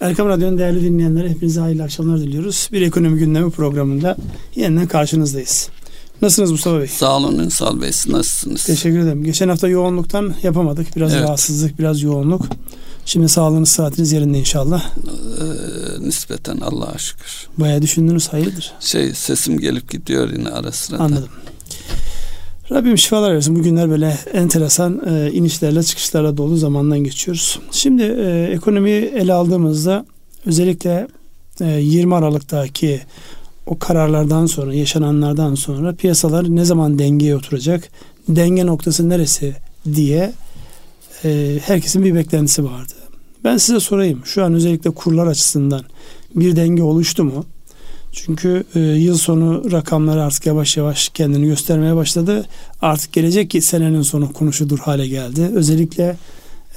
Erkam Radyo'nun değerli dinleyenlere hepinize hayırlı akşamlar diliyoruz. Bir ekonomi gündemi programında yeniden karşınızdayız. Nasılsınız Mustafa Bey? Sağ olun Ünsal Bey. Nasılsınız? Teşekkür ederim. Geçen hafta yoğunluktan yapamadık. Biraz evet. rahatsızlık, biraz yoğunluk. Şimdi sağlığınız, saatiniz yerinde inşallah. Ee, nispeten Allah'a şükür. Bayağı düşündünüz hayırdır? Şey sesim gelip gidiyor yine ara sıra. Anladım. Rabbim şifalar versin. Bugünler böyle enteresan e, inişlerle çıkışlarla dolu zamandan geçiyoruz. Şimdi e, ekonomiyi ele aldığımızda özellikle e, 20 Aralık'taki o kararlardan sonra, yaşananlardan sonra piyasalar ne zaman dengeye oturacak, denge noktası neresi diye e, herkesin bir beklentisi vardı. Ben size sorayım. Şu an özellikle kurlar açısından bir denge oluştu mu? Çünkü e, yıl sonu rakamları artık yavaş yavaş kendini göstermeye başladı. Artık gelecek ki senenin sonu konuşulur hale geldi. Özellikle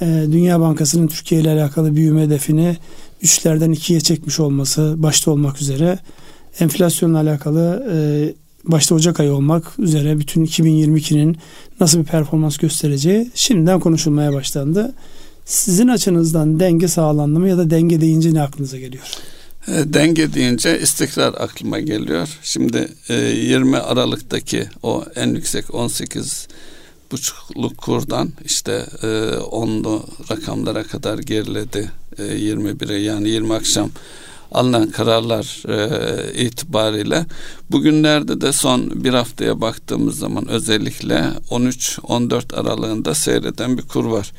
e, Dünya Bankası'nın Türkiye ile alakalı büyüme hedefini üçlerden ikiye çekmiş olması başta olmak üzere enflasyonla alakalı e, başta Ocak ayı olmak üzere bütün 2022'nin nasıl bir performans göstereceği şimdiden konuşulmaya başlandı. Sizin açınızdan denge sağlandı mı ya da denge deyince ne aklınıza geliyor? E, denge deyince istikrar aklıma geliyor. Şimdi 20 e, Aralık'taki o en yüksek 18 buçukluk kurdan işte e, onlu rakamlara kadar geriledi 21'e yani 20 akşam alınan kararlar e, itibariyle bugünlerde de son bir haftaya baktığımız zaman özellikle 13-14 aralığında seyreden bir kur var.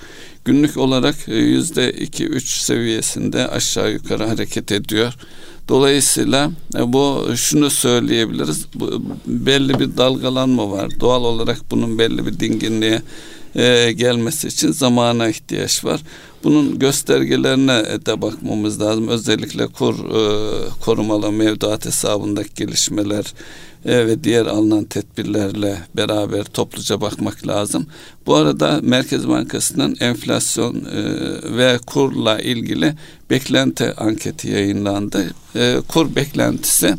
Günlük olarak e, yüzde 2-3 seviyesinde aşağı yukarı hareket ediyor. Dolayısıyla e, bu şunu söyleyebiliriz. Bu, belli bir dalgalanma var. Doğal olarak bunun belli bir dinginliğe e, gelmesi için zamana ihtiyaç var. Bunun göstergelerine de bakmamız lazım. Özellikle kur e, korumalı mevduat hesabındaki gelişmeler e, ve diğer alınan tedbirlerle beraber topluca bakmak lazım. Bu arada Merkez Bankası'nın enflasyon e, ve kurla ilgili beklenti anketi yayınlandı. E, kur beklentisi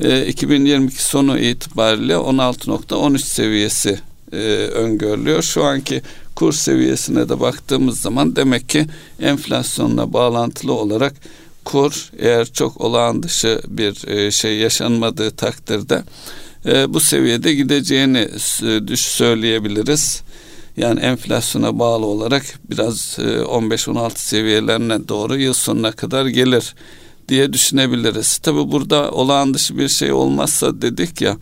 e, 2022 sonu itibariyle 16.13 seviyesi e, öngörülüyor. Şu anki kur seviyesine de baktığımız zaman demek ki enflasyonla bağlantılı olarak kur eğer çok olağan dışı bir e, şey yaşanmadığı takdirde e, bu seviyede gideceğini düş söyleyebiliriz. Yani enflasyona bağlı olarak biraz 15-16 e, seviyelerine doğru yıl sonuna kadar gelir diye düşünebiliriz. Tabi burada olağan dışı bir şey olmazsa dedik ya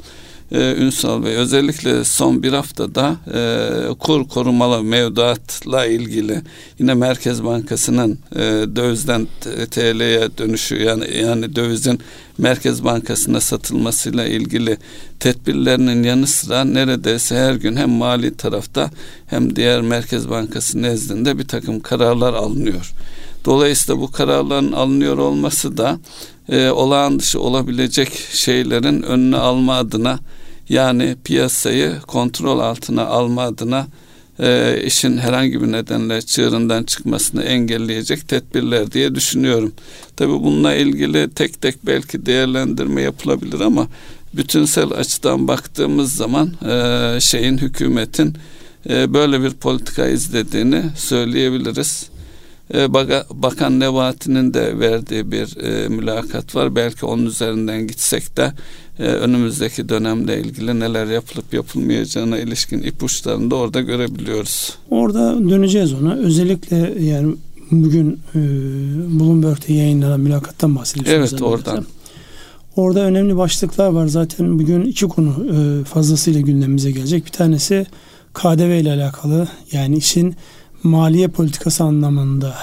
e, Ünsal Bey özellikle son bir haftada e, kur korumalı mevduatla ilgili yine Merkez Bankası'nın e, dövizden TL'ye dönüşü yani yani dövizin Merkez Bankası'na satılmasıyla ilgili tedbirlerinin yanı sıra neredeyse her gün hem mali tarafta hem diğer Merkez Bankası nezdinde bir takım kararlar alınıyor. Dolayısıyla bu kararların alınıyor olması da e, olağan dışı olabilecek şeylerin önüne alma adına yani piyasayı kontrol altına alma adına e, işin herhangi bir nedenle çığırından çıkmasını engelleyecek tedbirler diye düşünüyorum. Tabi bununla ilgili tek tek belki değerlendirme yapılabilir ama bütünsel açıdan baktığımız zaman e, şeyin hükümetin e, böyle bir politika izlediğini söyleyebiliriz. E, Bakan Nebati'nin de verdiği bir e, mülakat var. Belki onun üzerinden gitsek de e, önümüzdeki dönemle ilgili neler yapılıp yapılmayacağına ilişkin ipuçlarını da orada görebiliyoruz. Orada döneceğiz ona. Özellikle yani bugün e, Bloomberg'te yayınlanan mülakattan bahsediyorsunuz. Evet oradan. Orada önemli başlıklar var. Zaten bugün iki konu e, fazlasıyla gündemimize gelecek. Bir tanesi KDV ile alakalı. Yani işin maliye politikası anlamında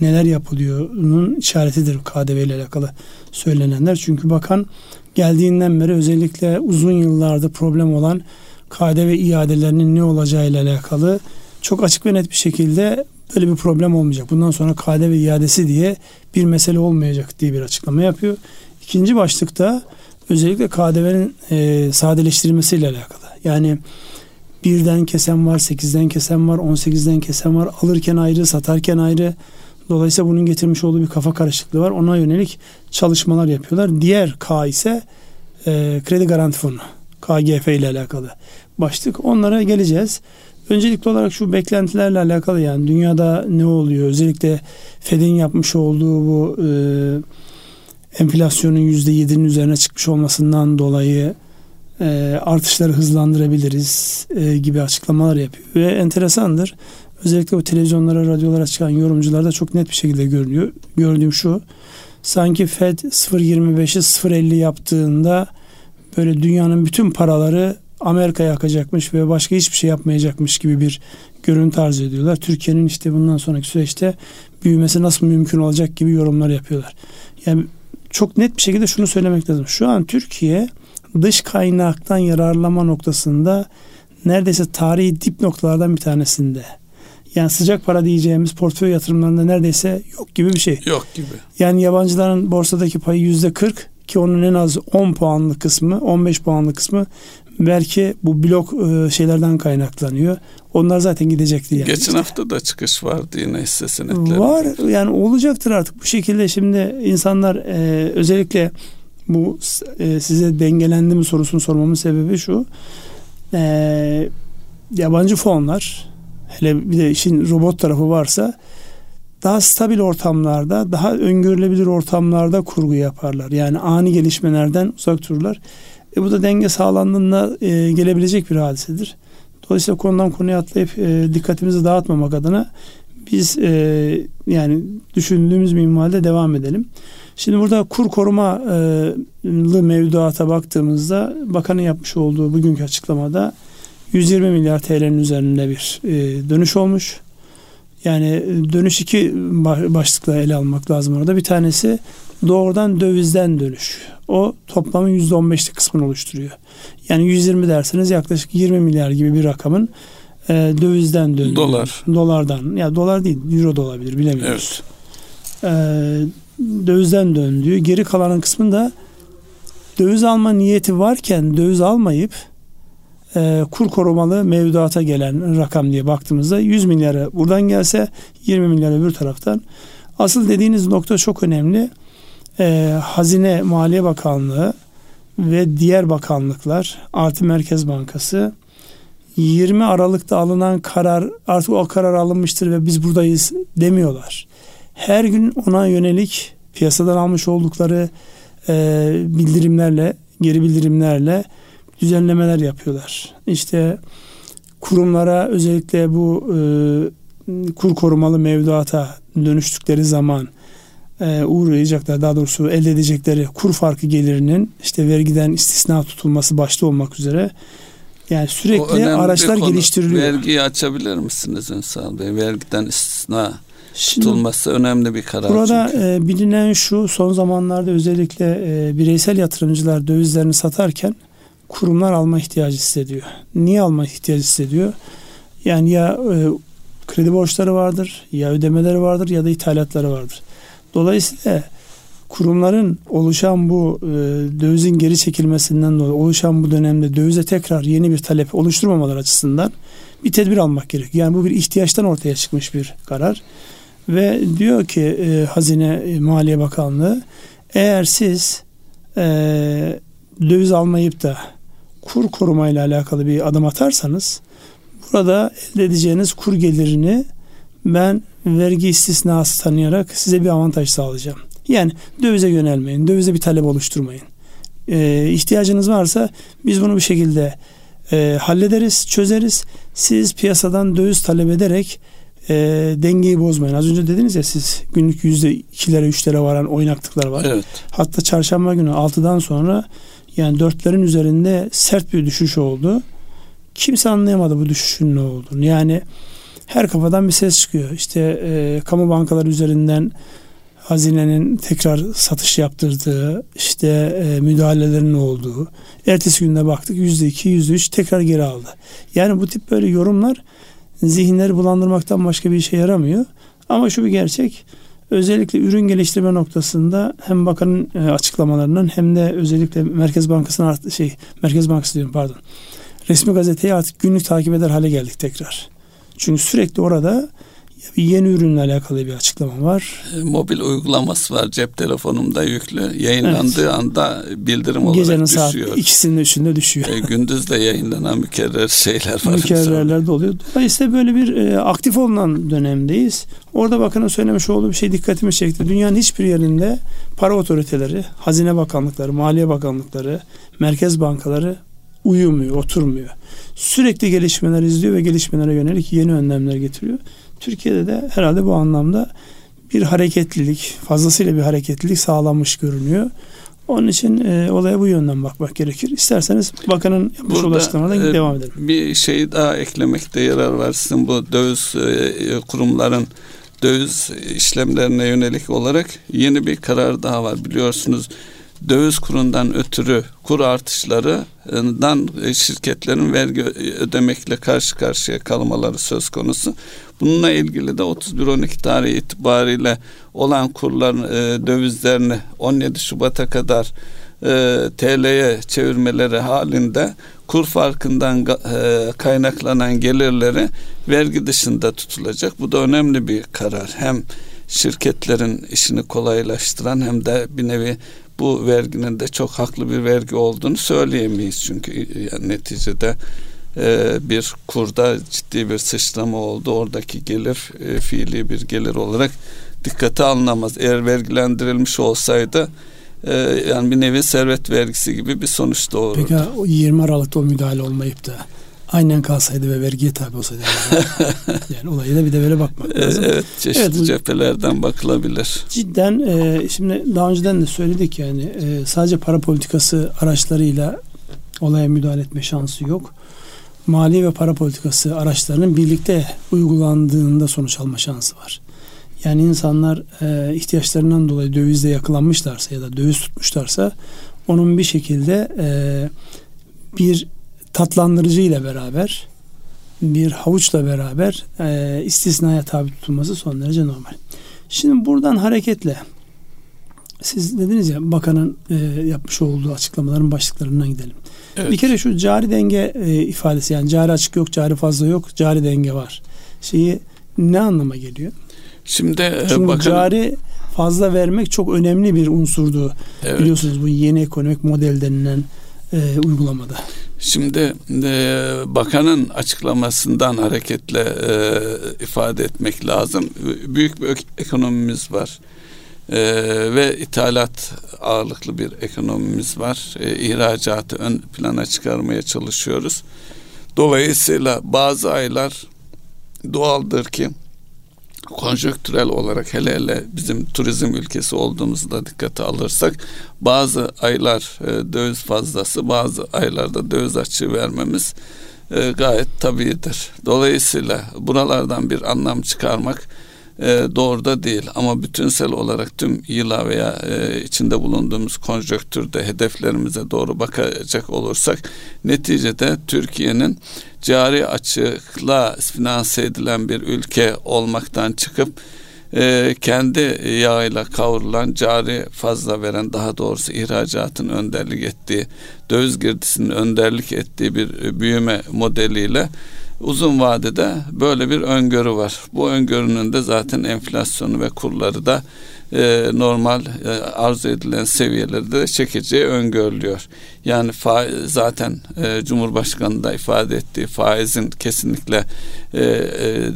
neler yapılıyor'nun işaretidir KDV ile alakalı söylenenler. Çünkü bakan geldiğinden beri özellikle uzun yıllarda problem olan KDV iadelerinin ne olacağı ile alakalı çok açık ve net bir şekilde böyle bir problem olmayacak. Bundan sonra KDV iadesi diye bir mesele olmayacak diye bir açıklama yapıyor. İkinci başlıkta özellikle KDV'nin e, sadeleştirilmesiyle alakalı. Yani birden kesen var, sekizden kesen var, on sekizden kesen var. Alırken ayrı, satarken ayrı. Dolayısıyla bunun getirmiş olduğu bir kafa karışıklığı var. Ona yönelik çalışmalar yapıyorlar. Diğer K ise e, kredi garanti fonu. KGF ile alakalı başlık. Onlara geleceğiz. Öncelikli olarak şu beklentilerle alakalı yani dünyada ne oluyor? Özellikle Fed'in yapmış olduğu bu e, enflasyonun %7'nin üzerine çıkmış olmasından dolayı e, artışları hızlandırabiliriz e, gibi açıklamalar yapıyor. Ve enteresandır. Özellikle o televizyonlara, radyolara çıkan yorumcularda çok net bir şekilde görünüyor. Gördüğüm şu. Sanki Fed 0.25'i 0.50 yaptığında böyle dünyanın bütün paraları Amerika'ya akacakmış ve başka hiçbir şey yapmayacakmış gibi bir görüntü arz ediyorlar. Türkiye'nin işte bundan sonraki süreçte büyümesi nasıl mümkün olacak gibi yorumlar yapıyorlar. Yani çok net bir şekilde şunu söylemek lazım. Şu an Türkiye dış kaynaktan yararlama noktasında neredeyse tarihi dip noktalardan bir tanesinde. Yani sıcak para diyeceğimiz portföy yatırımlarında neredeyse yok gibi bir şey. Yok gibi. Yani yabancıların borsadaki payı yüzde 40 ki onun en az 10 puanlı kısmı 15 puanlı kısmı belki bu blok e, şeylerden kaynaklanıyor. Onlar zaten gidecekti yani. Geçen hafta da çıkış vardı yine hisse senetleri. Var yani olacaktır artık bu şekilde şimdi insanlar e, özellikle bu e, size dengelendi mi sorusunu sormamın sebebi şu. E, yabancı fonlar hele bir de işin robot tarafı varsa daha stabil ortamlarda, daha öngörülebilir ortamlarda kurgu yaparlar. Yani ani gelişmelerden uzak dururlar. E bu da denge sağlandığında e, gelebilecek bir hadisedir. Dolayısıyla konudan konuya atlayıp e, dikkatimizi dağıtmamak adına biz e, yani düşündüğümüz minvalde devam edelim. Şimdi burada kur koruma e, mevduata baktığımızda bakanın yapmış olduğu bugünkü açıklamada 120 milyar TL'nin üzerinde bir e, dönüş olmuş. Yani dönüş iki başlıkla ele almak lazım orada. Bir tanesi doğrudan dövizden dönüş. O toplamın %15'lik kısmını oluşturuyor. Yani 120 derseniz yaklaşık 20 milyar gibi bir rakamın e, dövizden döndüğü. Dolar. Dolardan. Ya dolar değil, euro da olabilir bilemiyoruz. Evet. E, dövizden döndüğü. Geri kalanın kısmında döviz alma niyeti varken döviz almayıp e, kur korumalı mevduata gelen rakam diye baktığımızda 100 milyara buradan gelse 20 milyar öbür taraftan. Asıl dediğiniz nokta çok önemli. E, Hazine Maliye Bakanlığı ve diğer bakanlıklar artı Merkez Bankası 20 Aralık'ta alınan karar artık o karar alınmıştır ve biz buradayız demiyorlar. Her gün ona yönelik piyasadan almış oldukları e, bildirimlerle, geri bildirimlerle düzenlemeler yapıyorlar. İşte kurumlara özellikle bu e, kur korumalı mevduata dönüştükleri zaman e, uğrayacaklar daha doğrusu elde edecekleri kur farkı gelirinin işte vergiden istisna tutulması başta olmak üzere yani sürekli araçlar geliştiriliyor. Vergiyi açabilir misiniz Ünsal Bey? Vergiden istisna Şimdi, tutulması önemli bir karar. Burada e, bilinen şu son zamanlarda özellikle e, bireysel yatırımcılar dövizlerini satarken kurumlar alma ihtiyacı hissediyor. Niye alma ihtiyacı hissediyor? Yani ya e, kredi borçları vardır, ya ödemeleri vardır ya da ithalatları vardır. Dolayısıyla kurumların oluşan bu e, dövizin geri çekilmesinden dolayı oluşan bu dönemde dövize tekrar yeni bir talep oluşturmamalar açısından bir tedbir almak gerekiyor. Yani bu bir ihtiyaçtan ortaya çıkmış bir karar. Ve diyor ki e, Hazine e, Maliye Bakanlığı eğer siz e, döviz almayıp da kur korumayla alakalı bir adım atarsanız burada elde edeceğiniz kur gelirini ben vergi istisnası tanıyarak size bir avantaj sağlayacağım. Yani dövize yönelmeyin, dövize bir talep oluşturmayın. Ee, ihtiyacınız varsa biz bunu bir şekilde e, hallederiz, çözeriz. Siz piyasadan döviz talep ederek e, dengeyi bozmayın. Az önce dediniz ya siz günlük yüzde ikilere üçlere varan oynaklıklar var. Evet. Hatta çarşamba günü altıdan sonra yani dörtlerin üzerinde sert bir düşüş oldu. Kimse anlayamadı bu düşüşün ne olduğunu. Yani her kafadan bir ses çıkıyor. İşte e, kamu bankaları üzerinden hazinenin tekrar satış yaptırdığı, işte e, müdahalelerin olduğu. Ertesi günde baktık yüzde iki, yüzde üç tekrar geri aldı. Yani bu tip böyle yorumlar zihinleri bulandırmaktan başka bir işe yaramıyor. Ama şu bir gerçek. Özellikle ürün geliştirme noktasında hem bakanın e, açıklamalarının hem de özellikle Merkez Bankası'nın art- şey Merkez Bankası diyorum pardon. Resmi gazeteyi artık günlük takip eder hale geldik tekrar. Çünkü sürekli orada Yeni ürünle alakalı bir açıklama var. E, mobil uygulaması var cep telefonumda yüklü. Yayınlandığı evet. anda bildirim olarak Gecenin düşüyor. Gecenin saat ikisinin üçünde düşüyor. E, gündüz de yayınlanan mükerrer şeyler var. Mükerrerler de oluyor. Dolayısıyla böyle bir e, aktif olunan dönemdeyiz. Orada bakanın söylemiş olduğu bir şey dikkatimi çekti. Dünyanın hiçbir yerinde para otoriteleri, hazine bakanlıkları, maliye bakanlıkları, merkez bankaları uyumuyor, oturmuyor. Sürekli gelişmeler izliyor ve gelişmelere yönelik yeni önlemler getiriyor. Türkiye'de de herhalde bu anlamda bir hareketlilik, fazlasıyla bir hareketlilik sağlanmış görünüyor. Onun için e, olaya bu yönden bakmak gerekir. İsterseniz bakanın yapmış olduğu açıklamadan e, devam edelim. Bir şey daha eklemekte yarar var. Sizin bu döviz e, kurumların döviz işlemlerine yönelik olarak yeni bir karar daha var. Biliyorsunuz döviz kurundan ötürü kur artışlarından e, şirketlerin vergi ödemekle karşı karşıya kalmaları söz konusu. Bununla ilgili de 31-12 tarihi itibariyle olan kurların e, dövizlerini 17 Şubat'a kadar e, TL'ye çevirmeleri halinde kur farkından kaynaklanan gelirleri vergi dışında tutulacak. Bu da önemli bir karar. Hem şirketlerin işini kolaylaştıran hem de bir nevi bu verginin de çok haklı bir vergi olduğunu söyleyemeyiz. Çünkü yani neticede e, bir kurda ciddi bir sıçrama oldu. Oradaki gelir e, fiili bir gelir olarak dikkate alınamaz. Eğer vergilendirilmiş olsaydı e, yani bir nevi servet vergisi gibi bir sonuç doğururdu. Peki o 20 Aralık'ta o müdahale olmayıp da aynen kalsaydı ve vergiye tabi olsaydı. yani olayı da bir de böyle bakmak lazım. Evet çeşitli evet, cephelerden bakılabilir. Cidden e, şimdi daha önceden de söyledik yani e, sadece para politikası araçlarıyla olaya müdahale etme şansı yok. Mali ve para politikası araçlarının birlikte uygulandığında sonuç alma şansı var. Yani insanlar e, ihtiyaçlarından dolayı dövizle yakalanmışlarsa ya da döviz tutmuşlarsa onun bir şekilde e, bir tatlandırıcı ile beraber bir havuçla beraber e, istisnaya tabi tutulması son derece normal. Şimdi buradan hareketle siz dediniz ya bakanın e, yapmış olduğu açıklamaların başlıklarından gidelim. Evet. Bir kere şu cari denge e, ifadesi yani cari açık yok, cari fazla yok, cari denge var. Şeyi ne anlama geliyor? Şimdi e, Çünkü bakan... cari fazla vermek çok önemli bir unsurdu. Evet. Biliyorsunuz bu yeni ekonomik model denilen e, uygulamada. Şimdi e, bakanın açıklamasından hareketle e, ifade etmek lazım. Büyük bir ekonomimiz var. E, ve ithalat ağırlıklı bir ekonomimiz var. E, ihracatı ön plana çıkarmaya çalışıyoruz. Dolayısıyla bazı aylar doğaldır ki konjöktürel olarak hele hele bizim turizm ülkesi olduğumuzu da dikkate alırsak bazı aylar e, döviz fazlası bazı aylarda döviz açığı vermemiz e, gayet tabidir. Dolayısıyla buralardan bir anlam çıkarmak e, doğru da değil. Ama bütünsel olarak tüm yıla veya e, içinde bulunduğumuz konjöktürde hedeflerimize doğru bakacak olursak neticede Türkiye'nin cari açıkla finanse edilen bir ülke olmaktan çıkıp e, kendi yağıyla kavrulan cari fazla veren daha doğrusu ihracatın önderlik ettiği döviz girdisinin önderlik ettiği bir büyüme modeliyle uzun vadede böyle bir öngörü var. Bu öngörünün de zaten enflasyonu ve kurları da e, normal e, arzu edilen seviyelerde çekeceği öngörülüyor. Yani faiz, zaten e, Cumhurbaşkanı da ifade ettiği faizin kesinlikle e, e,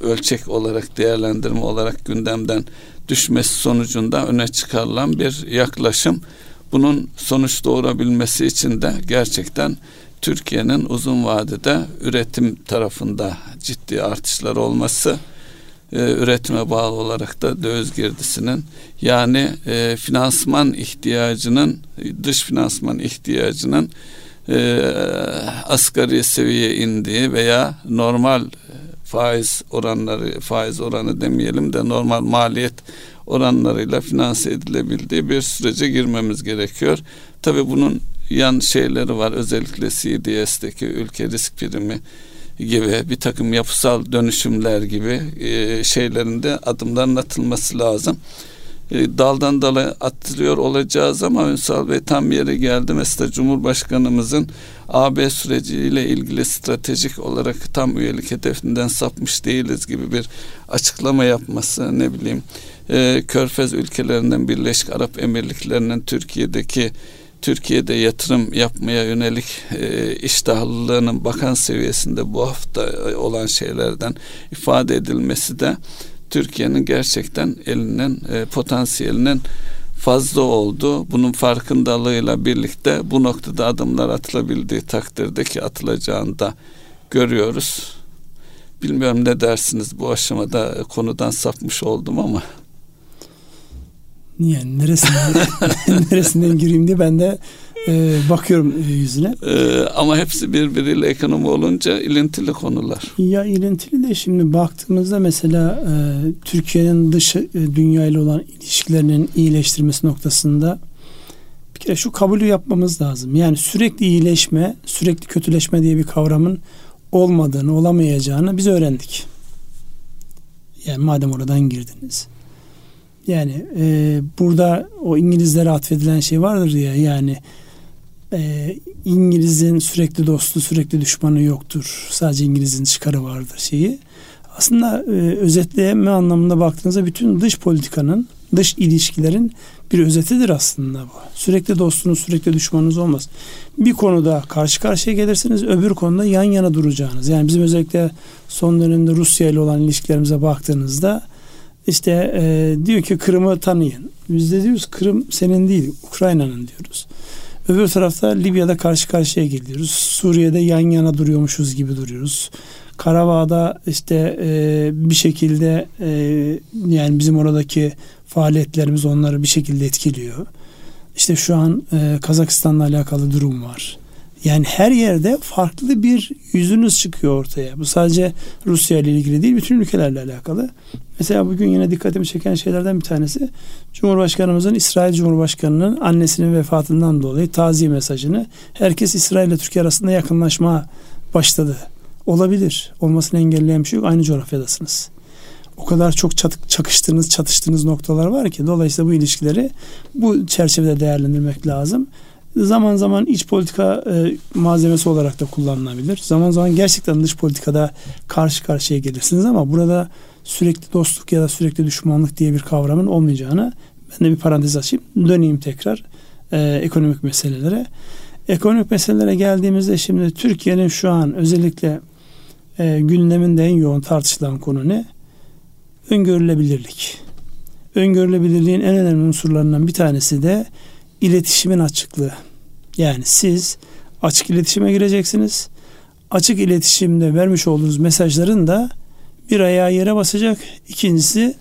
ölçek olarak değerlendirme olarak gündemden düşmesi sonucunda öne çıkarılan bir yaklaşım. Bunun sonuç doğurabilmesi için de gerçekten Türkiye'nin uzun vadede üretim tarafında ciddi artışlar olması e, üretime bağlı olarak da döviz girdisinin yani e, finansman ihtiyacının dış finansman ihtiyacının e, asgari seviyeye indiği veya normal faiz oranları faiz oranı demeyelim de normal maliyet oranlarıyla finanse edilebildiği bir sürece girmemiz gerekiyor. Tabi bunun yan şeyleri var. Özellikle CDS'deki ülke risk primi gibi bir takım yapısal dönüşümler gibi e, şeylerin de adımların atılması lazım. e, daldan dala atlıyor olacağız ama Ünsal Bey tam yere geldi. Mesela Cumhurbaşkanımızın AB süreciyle ilgili stratejik olarak tam üyelik hedefinden sapmış değiliz gibi bir açıklama yapması ne bileyim e, Körfez ülkelerinden Birleşik Arap Emirlikleri'nin Türkiye'deki Türkiye'de yatırım yapmaya yönelik e, iştahlılığının bakan seviyesinde bu hafta olan şeylerden ifade edilmesi de Türkiye'nin gerçekten elinin e, potansiyelinin fazla oldu. Bunun farkındalığıyla birlikte bu noktada adımlar atılabildiği takdirde ki atılacağını da görüyoruz. Bilmiyorum ne dersiniz bu aşamada konudan sapmış oldum ama. Yani neresinden, neresinden gireyim diye ben de e, bakıyorum e, yüzüne. E, ama hepsi birbiriyle ekonomi olunca ilintili konular. Ya ilintili de şimdi baktığımızda mesela e, Türkiye'nin dış e, dünya ile olan ilişkilerinin iyileştirmesi noktasında bir kere şu kabulü yapmamız lazım. Yani sürekli iyileşme, sürekli kötüleşme diye bir kavramın olmadığını, olamayacağını biz öğrendik. Yani madem oradan girdiniz. Yani e, burada o İngilizlere atfedilen şey vardır ya yani e, İngiliz'in sürekli dostu sürekli düşmanı yoktur. Sadece İngiliz'in çıkarı vardır şeyi. Aslında e, özetleme anlamında baktığınızda bütün dış politikanın, dış ilişkilerin bir özetidir aslında bu. Sürekli dostunuz, sürekli düşmanınız olmaz. Bir konuda karşı karşıya gelirsiniz, öbür konuda yan yana duracağınız. Yani bizim özellikle son dönemde Rusya ile olan ilişkilerimize baktığınızda işte e, diyor ki Kırım'ı tanıyın. Biz de diyoruz Kırım senin değil, Ukrayna'nın diyoruz. Öbür tarafta Libya'da karşı karşıya geliyoruz. Suriye'de yan yana duruyormuşuz gibi duruyoruz. Karabağ'da işte e, bir şekilde e, yani bizim oradaki faaliyetlerimiz onları bir şekilde etkiliyor. İşte şu an e, Kazakistan'la alakalı durum var. Yani her yerde farklı bir yüzünüz çıkıyor ortaya. Bu sadece Rusya ile ilgili değil, bütün ülkelerle alakalı. Mesela bugün yine dikkatimi çeken şeylerden bir tanesi Cumhurbaşkanımızın İsrail Cumhurbaşkanı'nın annesinin vefatından dolayı taziye mesajını herkes İsrail ile Türkiye arasında yakınlaşma başladı. Olabilir. Olmasını engelleyen bir şey yok. Aynı coğrafyadasınız. O kadar çok çakıştığınız, çatıştığınız noktalar var ki dolayısıyla bu ilişkileri bu çerçevede değerlendirmek lazım zaman zaman iç politika e, malzemesi olarak da kullanılabilir. Zaman zaman gerçekten dış politikada karşı karşıya gelirsiniz ama burada sürekli dostluk ya da sürekli düşmanlık diye bir kavramın olmayacağını ben de bir parantez açayım. Döneyim tekrar e, ekonomik meselelere. Ekonomik meselelere geldiğimizde şimdi Türkiye'nin şu an özellikle e, gündeminde en yoğun tartışılan konu ne? Öngörülebilirlik. Öngörülebilirliğin en önemli unsurlarından bir tanesi de iletişimin açıklığı. Yani siz açık iletişime gireceksiniz. Açık iletişimde vermiş olduğunuz mesajların da bir ayağı yere basacak. İkincisi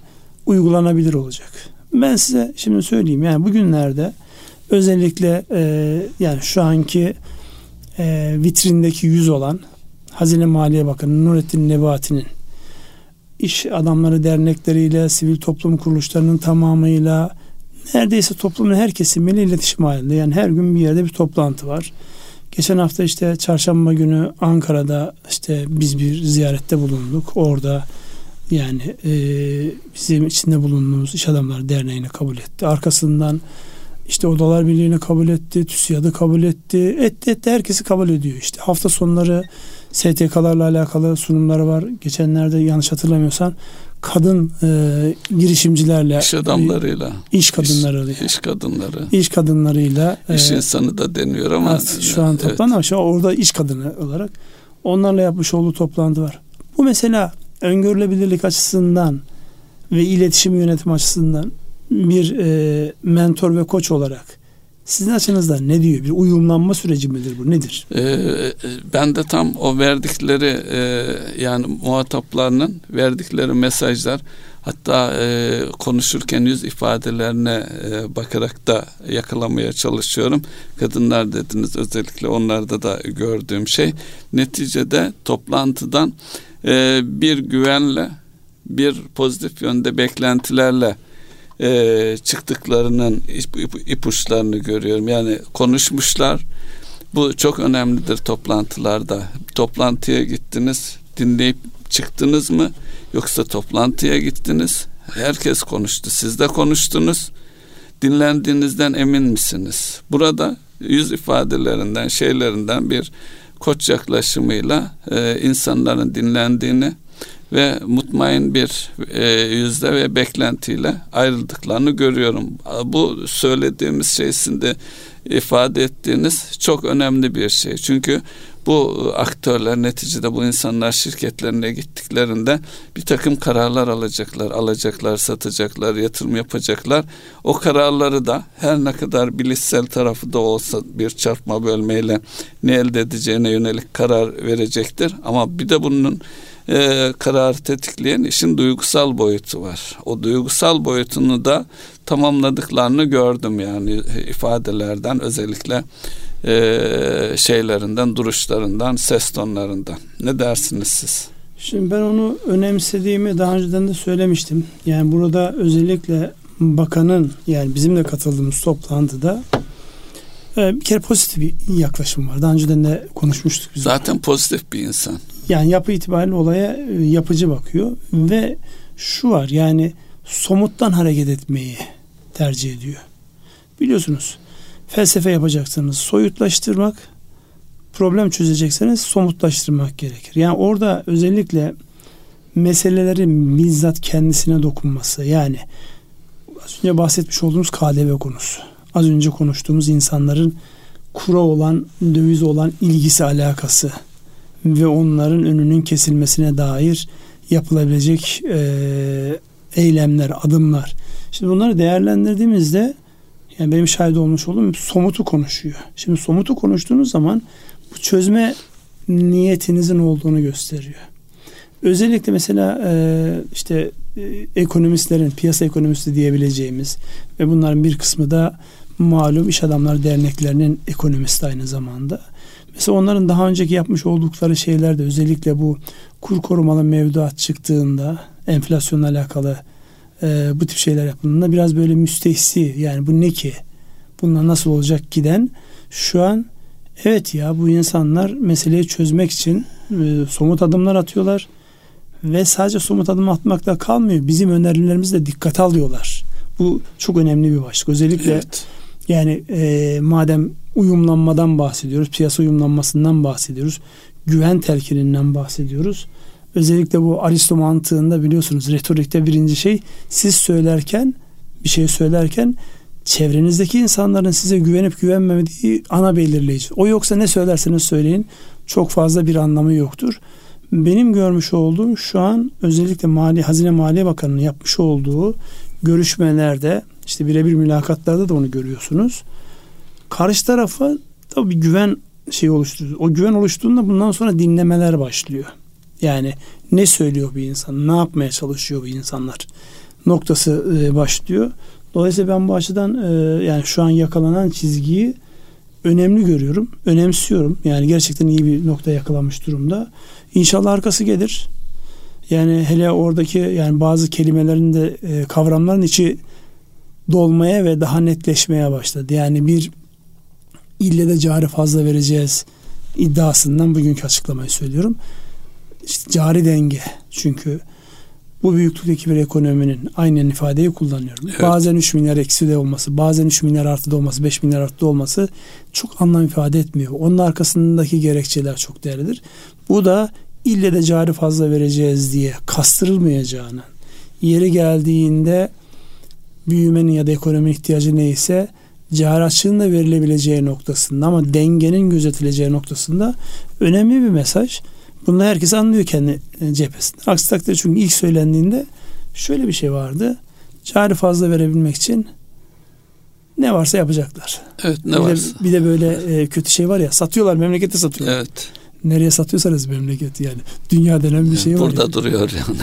uygulanabilir olacak. Ben size şimdi söyleyeyim yani bugünlerde özellikle e, yani şu anki e, vitrindeki yüz olan Hazine Maliye Bakanı Nurettin Nebati'nin iş adamları dernekleriyle, sivil toplum kuruluşlarının tamamıyla neredeyse toplumun her kesimiyle iletişim halinde. Yani her gün bir yerde bir toplantı var. Geçen hafta işte çarşamba günü Ankara'da işte biz bir ziyarette bulunduk. Orada yani e, bizim içinde bulunduğumuz iş adamları derneğini kabul etti. Arkasından işte Odalar Birliği'ni kabul etti, TÜSİAD'ı kabul etti. Etti etti herkesi kabul ediyor. İşte hafta sonları STK'larla alakalı sunumları var. Geçenlerde yanlış hatırlamıyorsam kadın e, girişimcilerle iş adamlarıyla iş kadınları iş, iş kadınları iş kadınlarıyla iş e, insanı da deniyor ama şu an toplandı evet. ama orada iş kadını olarak onlarla yapmış olduğu toplantı var. Bu mesela öngörülebilirlik açısından ve iletişim yönetim açısından bir e, mentor ve koç olarak sizin açınızdan ne diyor? Bir uyumlanma süreci midir bu? Nedir? Ee, ben de tam o verdikleri e, yani muhataplarının verdikleri mesajlar hatta e, konuşurken yüz ifadelerine e, bakarak da yakalamaya çalışıyorum. Kadınlar dediniz özellikle onlarda da gördüğüm şey. Neticede toplantıdan e, bir güvenle bir pozitif yönde beklentilerle e, çıktıklarının ipuçlarını görüyorum. Yani konuşmuşlar. Bu çok önemlidir toplantılarda. Toplantıya gittiniz, dinleyip çıktınız mı? Yoksa toplantıya gittiniz, Herkes konuştu. Siz de konuştunuz. Dinlendiğinizden emin misiniz? Burada yüz ifadelerinden, şeylerinden bir koç yaklaşımıyla e, insanların dinlendiğini ve mutmain bir e, yüzde ve beklentiyle ayrıldıklarını görüyorum. Bu söylediğimiz şeysinde ifade ettiğiniz çok önemli bir şey. Çünkü bu aktörler neticede bu insanlar şirketlerine gittiklerinde bir takım kararlar alacaklar, alacaklar, satacaklar, yatırım yapacaklar. O kararları da her ne kadar bilişsel tarafı da olsa bir çarpma bölmeyle ne elde edeceğine yönelik karar verecektir. Ama bir de bunun e, kararı tetikleyen işin duygusal boyutu var. O duygusal boyutunu da tamamladıklarını gördüm yani ifadelerden özellikle e, şeylerinden, duruşlarından, ses tonlarından. Ne dersiniz siz? Şimdi ben onu önemsediğimi daha önceden de söylemiştim. Yani burada özellikle bakanın yani bizim de katıldığımız toplantıda e, bir kere pozitif bir yaklaşım var. Daha önceden de konuşmuştuk biz. Zaten pozitif bir insan. Yani yapı itibariyle olaya e, yapıcı bakıyor ve şu var yani somuttan hareket etmeyi tercih ediyor. Biliyorsunuz felsefe yapacaksınız soyutlaştırmak, problem çözecekseniz somutlaştırmak gerekir. Yani orada özellikle meselelerin bizzat kendisine dokunması yani az önce bahsetmiş olduğumuz KDV konusu. Az önce konuştuğumuz insanların kura olan, döviz olan ilgisi alakası ve onların önünün kesilmesine dair yapılabilecek e, eylemler, adımlar. Şimdi bunları değerlendirdiğimizde yani benim şahit olmuş olduğum somutu konuşuyor. Şimdi somutu konuştuğunuz zaman bu çözme niyetinizin olduğunu gösteriyor. Özellikle mesela e, işte e, ekonomistlerin, piyasa ekonomisti diyebileceğimiz ve bunların bir kısmı da malum iş adamları derneklerinin ekonomisti aynı zamanda. Mesela onların daha önceki yapmış oldukları şeylerde özellikle bu kur korumalı mevduat çıktığında enflasyonla alakalı e, bu tip şeyler yapıldığında biraz böyle müstehsi yani bu ne ki bunlar nasıl olacak giden şu an evet ya bu insanlar meseleyi çözmek için e, somut adımlar atıyorlar ve sadece somut adım atmakta kalmıyor. Bizim önerilerimizi de dikkate alıyorlar. Bu çok önemli bir başlık. Özellikle evet. yani e, madem uyumlanmadan bahsediyoruz, piyasa uyumlanmasından bahsediyoruz, güven telkininden bahsediyoruz. Özellikle bu Aristo mantığında biliyorsunuz retorikte birinci şey siz söylerken bir şey söylerken çevrenizdeki insanların size güvenip güvenmediği ana belirleyici. O yoksa ne söylerseniz söyleyin çok fazla bir anlamı yoktur. Benim görmüş olduğum şu an özellikle Mali Hazine Maliye Bakanı'nın yapmış olduğu görüşmelerde işte birebir mülakatlarda da onu görüyorsunuz. Karşı tarafa tabii güven şey oluşturuyor. O güven oluştuğunda bundan sonra dinlemeler başlıyor. Yani ne söylüyor bir insan, ne yapmaya çalışıyor bu insanlar noktası e, başlıyor. Dolayısıyla ben bu açıdan e, yani şu an yakalanan çizgiyi önemli görüyorum, önemsiyorum. Yani gerçekten iyi bir nokta yakalamış durumda. İnşallah arkası gelir. Yani hele oradaki yani bazı kelimelerin de e, kavramların içi dolmaya ve daha netleşmeye başladı. Yani bir ille de cari fazla vereceğiz iddiasından bugünkü açıklamayı söylüyorum işte cari denge çünkü bu büyüklükteki bir ekonominin aynen ifadeyi kullanıyorum. Evet. Bazen 3 milyar eksi de olması, bazen 3 milyar artı da olması, 5 milyar artı da olması çok anlam ifade etmiyor. Onun arkasındaki gerekçeler çok değerlidir. Bu da ille de cari fazla vereceğiz diye kastırılmayacağını, yeri geldiğinde büyümenin ya da ekonominin ihtiyacı neyse cari açığın da verilebileceği noktasında ama dengenin gözetileceği noktasında önemli bir mesaj. Bunu herkes anlıyor kendi e, cephesinde. Aksi takdirde çünkü ilk söylendiğinde şöyle bir şey vardı. Cari fazla verebilmek için ne varsa yapacaklar. Evet ne bir varsa. De, bir de böyle e, kötü şey var ya satıyorlar memleketi satıyorlar. Evet. Nereye satıyorsanız memleketi yani. Dünya denen bir şey var. Burada yani. duruyor yani.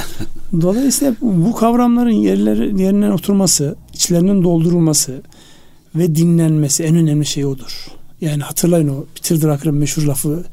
Dolayısıyla bu kavramların yerleri, yerine oturması, içlerinin doldurulması ve dinlenmesi en önemli şey odur. Yani hatırlayın o Peter Drucker'ın meşhur lafı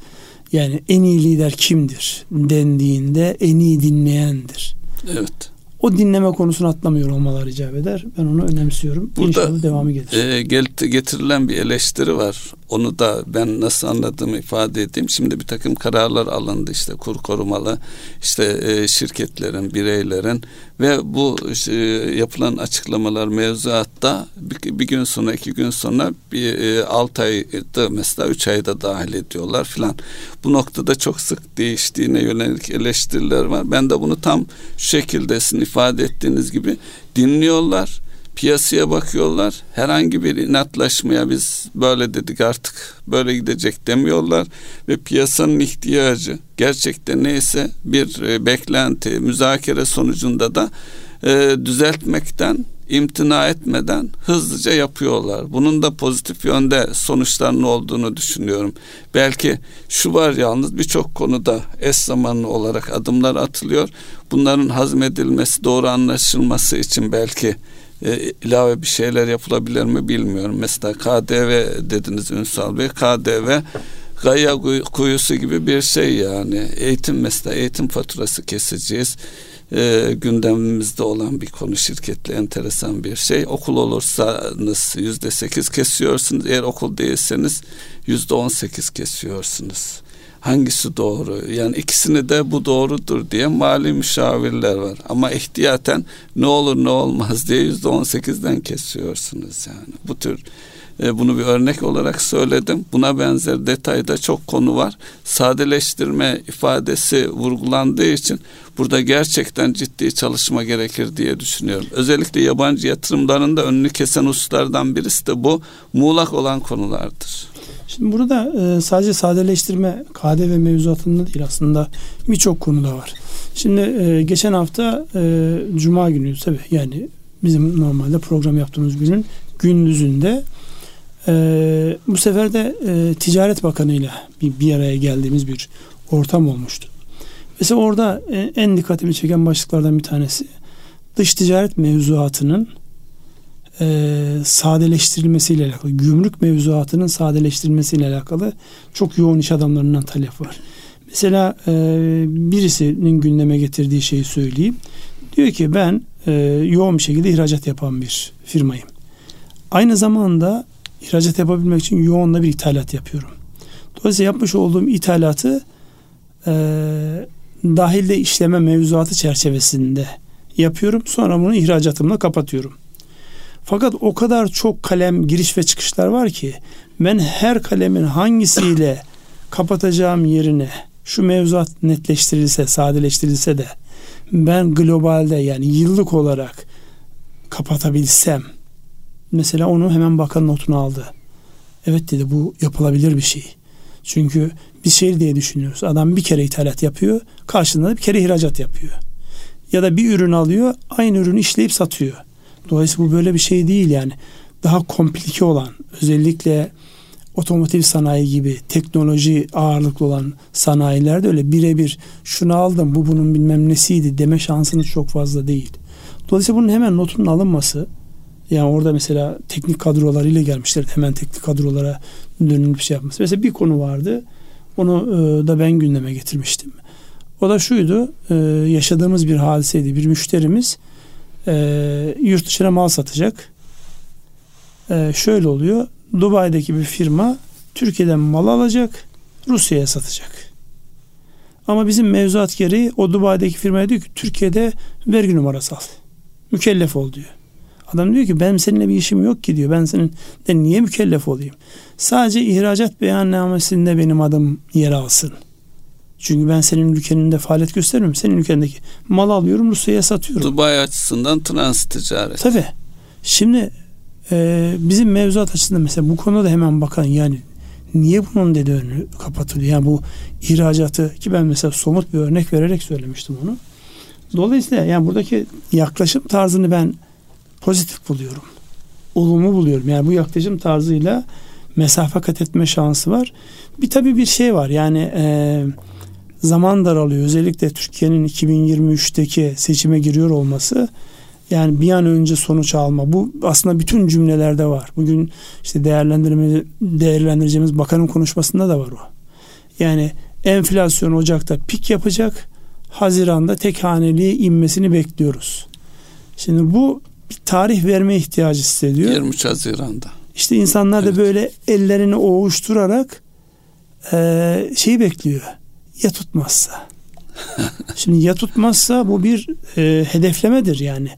yani en iyi lider kimdir dendiğinde en iyi dinleyendir. Evet. o dinleme konusunu atlamıyor olmaları icap eder. Ben onu önemsiyorum. Burada İnşallah devamı gelir. E, getirilen bir eleştiri var. Onu da ben nasıl anladığımı ifade edeyim. Şimdi bir takım kararlar alındı işte kur korumalı işte e, şirketlerin, bireylerin ve bu e, yapılan açıklamalar mevzuatta bir, bir gün sonra iki gün sonra bir e, altı ayda mesela üç ayda dahil ediyorlar filan. Bu noktada çok sık değiştiğine yönelik eleştiriler var. Ben de bunu tam şu şekilde sizin ifade ettiğiniz gibi dinliyorlar piyasaya bakıyorlar. Herhangi bir inatlaşmaya biz böyle dedik artık böyle gidecek demiyorlar ve piyasanın ihtiyacı gerçekten neyse bir e, beklenti, müzakere sonucunda da e, düzeltmekten imtina etmeden hızlıca yapıyorlar. Bunun da pozitif yönde sonuçlarının olduğunu düşünüyorum. Belki şu var yalnız birçok konuda eş zamanlı olarak adımlar atılıyor. Bunların hazmedilmesi, doğru anlaşılması için belki e, ilave bir şeyler yapılabilir mi bilmiyorum. Mesela KDV dediniz Ünsal Bey. KDV gaya kuyusu gibi bir şey yani. Eğitim mesela eğitim faturası keseceğiz. E, gündemimizde olan bir konu şirketle enteresan bir şey. Okul olursanız yüzde sekiz kesiyorsunuz. Eğer okul değilseniz yüzde on sekiz kesiyorsunuz hangisi doğru? Yani ikisini de bu doğrudur diye mali müşavirler var. Ama ihtiyaten ne olur ne olmaz diye yüzde on sekizden kesiyorsunuz yani. Bu tür e, bunu bir örnek olarak söyledim. Buna benzer detayda çok konu var. Sadeleştirme ifadesi vurgulandığı için burada gerçekten ciddi çalışma gerekir diye düşünüyorum. Özellikle yabancı yatırımların da önünü kesen hususlardan birisi de bu muğlak olan konulardır. Şimdi burada e, sadece sadeleştirme KDV mevzuatında değil aslında birçok konuda var. Şimdi e, geçen hafta Cuma günü tabii yani bizim normalde program yaptığımız günün gündüzünde e, bu sefer de e, Ticaret Bakanı ile bir, bir araya geldiğimiz bir ortam olmuştu. Mesela orada e, en dikkatimi çeken başlıklardan bir tanesi dış ticaret mevzuatının e, sadeleştirilmesiyle alakalı, gümrük mevzuatının sadeleştirilmesiyle alakalı çok yoğun iş adamlarından talep var. Mesela e, birisinin gündeme getirdiği şeyi söyleyeyim. Diyor ki ben e, yoğun bir şekilde ihracat yapan bir firmayım. Aynı zamanda ihracat yapabilmek için yoğunla bir ithalat yapıyorum. Dolayısıyla yapmış olduğum ithalatı e, dahilde işleme mevzuatı çerçevesinde yapıyorum. Sonra bunu ihracatımla kapatıyorum. Fakat o kadar çok kalem giriş ve çıkışlar var ki ben her kalemin hangisiyle kapatacağım yerine şu mevzuat netleştirilse, sadeleştirilse de ben globalde yani yıllık olarak kapatabilsem mesela onu hemen bakan notunu aldı. Evet dedi bu yapılabilir bir şey. Çünkü bir şey diye düşünüyoruz. Adam bir kere ithalat yapıyor, karşılığında bir kere ihracat yapıyor. Ya da bir ürün alıyor, aynı ürünü işleyip satıyor. Dolayısıyla bu böyle bir şey değil yani. Daha komplike olan özellikle otomotiv sanayi gibi teknoloji ağırlıklı olan sanayilerde öyle birebir şunu aldım bu bunun bilmem nesiydi deme şansınız çok fazla değil. Dolayısıyla bunun hemen notunun alınması yani orada mesela teknik kadrolarıyla gelmişler hemen teknik kadrolara dönülüp şey yapması. Mesela bir konu vardı onu e, da ben gündeme getirmiştim. O da şuydu e, yaşadığımız bir hadiseydi bir müşterimiz e, yurt dışına mal satacak. E, şöyle oluyor. Dubai'deki bir firma Türkiye'den mal alacak, Rusya'ya satacak. Ama bizim mevzuat gereği o Dubai'deki firmaya diyor ki Türkiye'de vergi numarası al. Mükellef ol diyor. Adam diyor ki benim seninle bir işim yok ki diyor. Ben senin de niye mükellef olayım? Sadece ihracat beyannamesinde benim adım yer alsın. Çünkü ben senin ülkenin de faaliyet göstermiyorum. Senin ülkendeki mal alıyorum Rusya'ya satıyorum. Dubai açısından trans ticaret. Tabii. Şimdi e, bizim mevzuat açısından mesela bu konuda da hemen bakan yani niye bunun dedi önü kapatılıyor? Yani bu ihracatı ki ben mesela somut bir örnek vererek söylemiştim onu. Dolayısıyla yani buradaki yaklaşım tarzını ben pozitif buluyorum. Olumlu buluyorum. Yani bu yaklaşım tarzıyla mesafe kat etme şansı var. Bir tabii bir şey var. Yani eee zaman daralıyor. Özellikle Türkiye'nin 2023'teki seçime giriyor olması yani bir an önce sonuç alma. Bu aslında bütün cümlelerde var. Bugün işte değerlendirme, değerlendireceğimiz bakanın konuşmasında da var o. Yani enflasyon Ocak'ta pik yapacak. Haziran'da tek haneliğe inmesini bekliyoruz. Şimdi bu bir tarih verme ihtiyacı hissediyor. 23 Haziran'da. İşte insanlar da Evet. böyle ellerini ovuşturarak e, şeyi bekliyor. Ya tutmazsa. Şimdi ya tutmazsa bu bir e, hedeflemedir yani.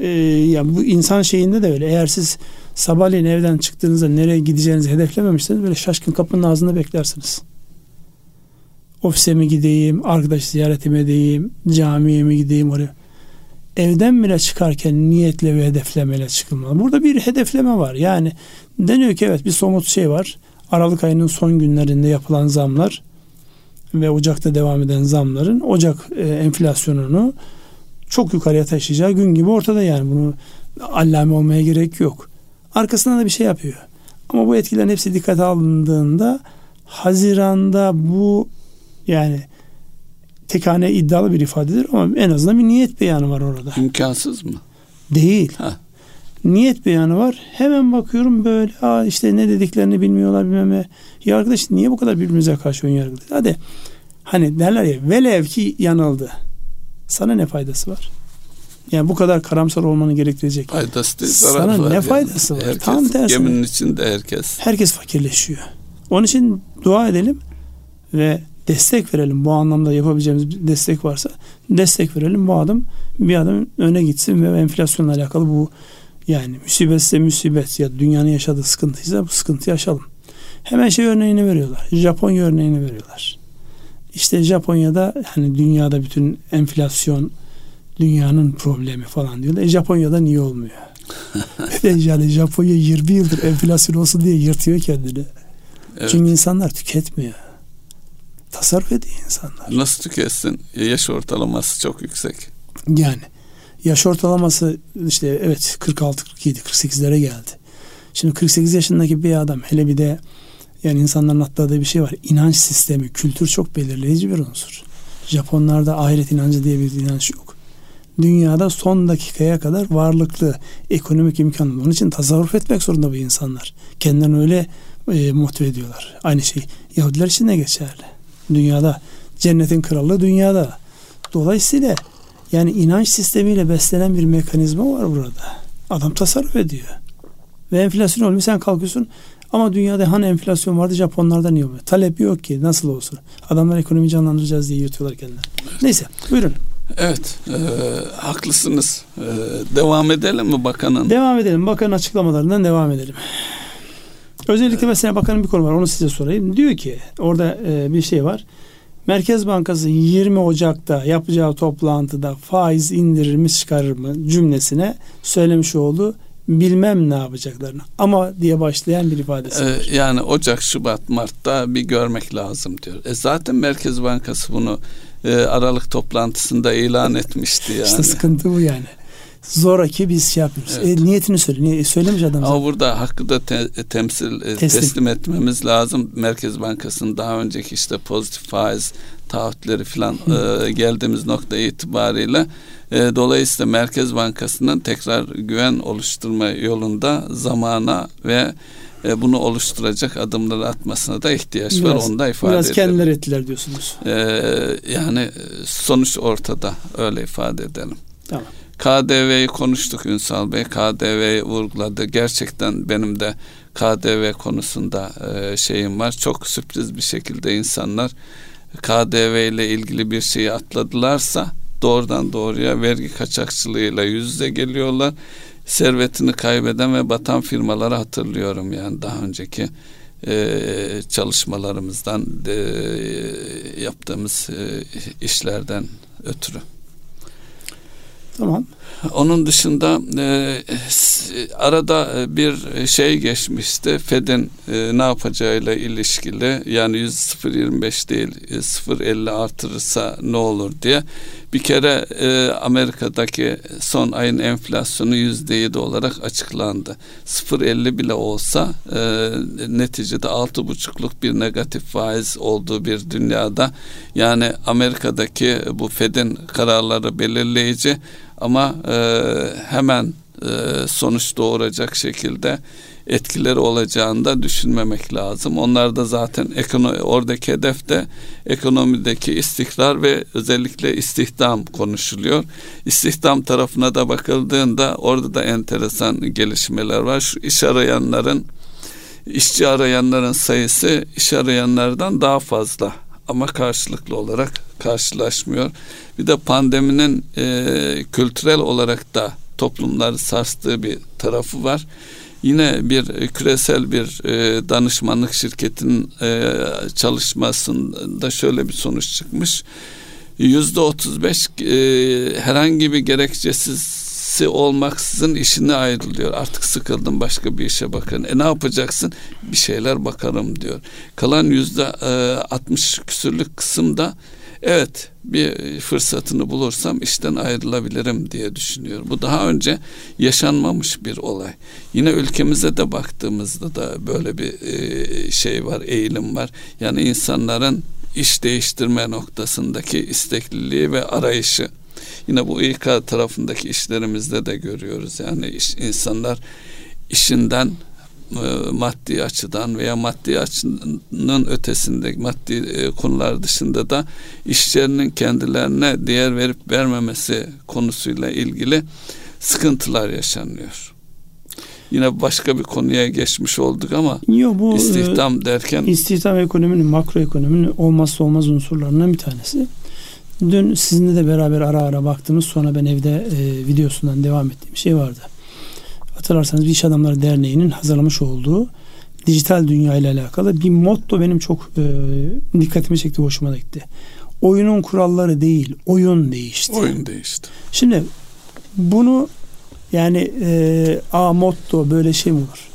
E, ya bu insan şeyinde de öyle. Eğer siz sabahleyin evden çıktığınızda nereye gideceğinizi hedeflememişseniz böyle şaşkın kapının ağzında beklersiniz. Ofise mi gideyim, arkadaş ziyarete mi edeyim, camiye mi gideyim oraya. Evden bile çıkarken niyetle ve hedeflemeyle çıkılmalı. Burada bir hedefleme var. Yani deniyor ki evet bir somut şey var. Aralık ayının son günlerinde yapılan zamlar ve Ocak'ta devam eden zamların Ocak e, enflasyonunu çok yukarıya taşıyacağı gün gibi ortada yani bunu allame olmaya gerek yok. Arkasından da bir şey yapıyor. Ama bu etkilerin hepsi dikkate alındığında Haziran'da bu yani tek hane iddialı bir ifadedir ama en azından bir niyet beyanı var orada. İmkansız mı? Değil. Ha. Niyet beyanı var. Hemen bakıyorum böyle Aa işte ne dediklerini bilmiyorlar bilmem ne. Ya arkadaş niye bu kadar birbirimize karşı ön yargılıyız? Hadi hani derler ya velev ki yanıldı. Sana ne faydası var? Yani bu kadar karamsar olmanı gerektirecek. Faydası değil, Sana ne yani. faydası var? Herkes, Tam tersine. Geminin içinde herkes. Herkes fakirleşiyor. Onun için dua edelim ve destek verelim. Bu anlamda yapabileceğimiz bir destek varsa destek verelim. Bu adım bir adım öne gitsin ve enflasyonla alakalı bu yani musibetse musibet ya dünyanın yaşadığı sıkıntıysa bu sıkıntıyı aşalım. Hemen şey örneğini veriyorlar. Japonya örneğini veriyorlar. İşte Japonya'da hani dünyada bütün enflasyon dünyanın problemi falan diyorlar. E Japonya'da niye olmuyor? Ve de yani Japonya 20 yıldır enflasyon olsun diye yırtıyor kendini. Evet. Çünkü insanlar tüketmiyor. Tasarruf ediyor insanlar. Nasıl tüketsin? Yaş ortalaması çok yüksek. Yani yaş ortalaması işte evet 46, 47, 48'lere geldi. Şimdi 48 yaşındaki bir adam hele bir de yani insanların atladığı bir şey var. İnanç sistemi, kültür çok belirleyici bir unsur. Japonlarda ahiret inancı diye bir inanç yok. Dünyada son dakikaya kadar varlıklı, ekonomik imkanlı. Onun için tasarruf etmek zorunda bu insanlar. Kendilerini öyle e, motive ediyorlar. Aynı şey Yahudiler için de geçerli. Dünyada cennetin krallığı dünyada. Dolayısıyla yani inanç sistemiyle beslenen bir mekanizma var burada. Adam tasarruf ediyor. Ve enflasyon olmuyor sen kalkıyorsun ama dünyada hani enflasyon vardı Japonlarda niye olmuyor? Talep yok ki nasıl olsun? Adamlar ekonomi canlandıracağız diye yırtıyorlar kendilerini. Neyse buyurun. Evet, e, haklısınız. E, devam edelim mi bakanın? Devam edelim. Bakanın açıklamalarından devam edelim. Özellikle mesela bakanın bir konu var onu size sorayım. Diyor ki orada e, bir şey var. Merkez Bankası 20 Ocak'ta yapacağı toplantıda faiz indirir mi çıkarır mı cümlesine söylemiş olduğu bilmem ne yapacaklarını ama diye başlayan bir ifadesi var. E, yani Ocak, Şubat, Mart'ta bir görmek lazım diyor. E, zaten Merkez Bankası bunu e, Aralık toplantısında ilan etmişti yani. İşte sıkıntı bu yani. Zoraki biz şey yapıyoruz. Evet. E, niyetini söyle. Niye, söylemiş adam. Ama burada hakkı da te- temsil e, Teslim. teslim. etmemiz lazım. Merkez Bankası'nın daha önceki işte pozitif faiz taahhütleri falan e, geldiğimiz nokta itibariyle e, dolayısıyla Merkez Bankası'nın tekrar güven oluşturma yolunda zamana ve e, bunu oluşturacak adımları atmasına da ihtiyaç var. Biraz- Onu da ifade Biraz edelim. kendileri ettiler diyorsunuz. E, yani e, sonuç ortada öyle ifade edelim. Tamam. KDV'yi konuştuk Ünsal Bey. KDV'yi vurguladı. Gerçekten benim de KDV konusunda e, şeyim var. Çok sürpriz bir şekilde insanlar KDV ile ilgili bir şeyi atladılarsa doğrudan doğruya vergi kaçakçılığıyla yüz yüze geliyorlar. Servetini kaybeden ve batan firmaları hatırlıyorum yani daha önceki e, çalışmalarımızdan e, yaptığımız işlerden ötürü. Tamam. Onun dışında e, arada e, bir şey geçmişti. Fed'in e, ne yapacağıyla ilişkili yani 100 0.25 değil e, 0.50 artırırsa ne olur diye. Bir kere e, Amerika'daki son ayın enflasyonu %7 olarak açıklandı. 0.50 bile olsa e, neticede 6.5'luk bir negatif faiz olduğu bir dünyada yani Amerika'daki bu Fed'in kararları belirleyici ama e, hemen e, sonuç doğuracak şekilde etkileri olacağını da düşünmemek lazım. Onlar da zaten ekonomi, oradaki hedef de ekonomideki istikrar ve özellikle istihdam konuşuluyor. İstihdam tarafına da bakıldığında orada da enteresan gelişmeler var. Şu iş arayanların işçi arayanların sayısı iş arayanlardan daha fazla ama karşılıklı olarak karşılaşmıyor. Bir de pandeminin e, kültürel olarak da toplumları sarstığı bir tarafı var. Yine bir küresel bir e, danışmanlık şirketinin e, çalışmasında şöyle bir sonuç çıkmış. Yüzde otuz beş e, herhangi bir gerekçesiz olmaksızın işine ayrılıyor. Artık sıkıldım başka bir işe bakın. E ne yapacaksın? Bir şeyler bakarım diyor. Kalan yüzde e, altmış küsürlük kısımda evet bir fırsatını bulursam işten ayrılabilirim diye düşünüyor. Bu daha önce yaşanmamış bir olay. Yine ülkemize de baktığımızda da böyle bir e, şey var, eğilim var. Yani insanların iş değiştirme noktasındaki istekliliği ve arayışı. Yine bu İK tarafındaki işlerimizde de görüyoruz. Yani iş, insanlar işinden e, maddi açıdan veya maddi açının ötesinde maddi e, konular dışında da işçilerinin kendilerine değer verip vermemesi konusuyla ilgili sıkıntılar yaşanıyor. Yine başka bir konuya geçmiş olduk ama Yo, bu, istihdam e, derken istihdam ekonominin makroekonominin olmazsa olmaz unsurlarından bir tanesi. Dün sizinle de beraber ara ara baktığımız sonra ben evde e, videosundan devam ettiğim şey vardı hatırlarsanız bir İş Adamları Derneği'nin hazırlamış olduğu dijital dünya ile alakalı bir motto benim çok e, dikkatimi çekti, hoşuma da gitti. Oyunun kuralları değil, oyun değişti. Oyun değişti. Şimdi bunu yani e, a motto böyle şey mi olur?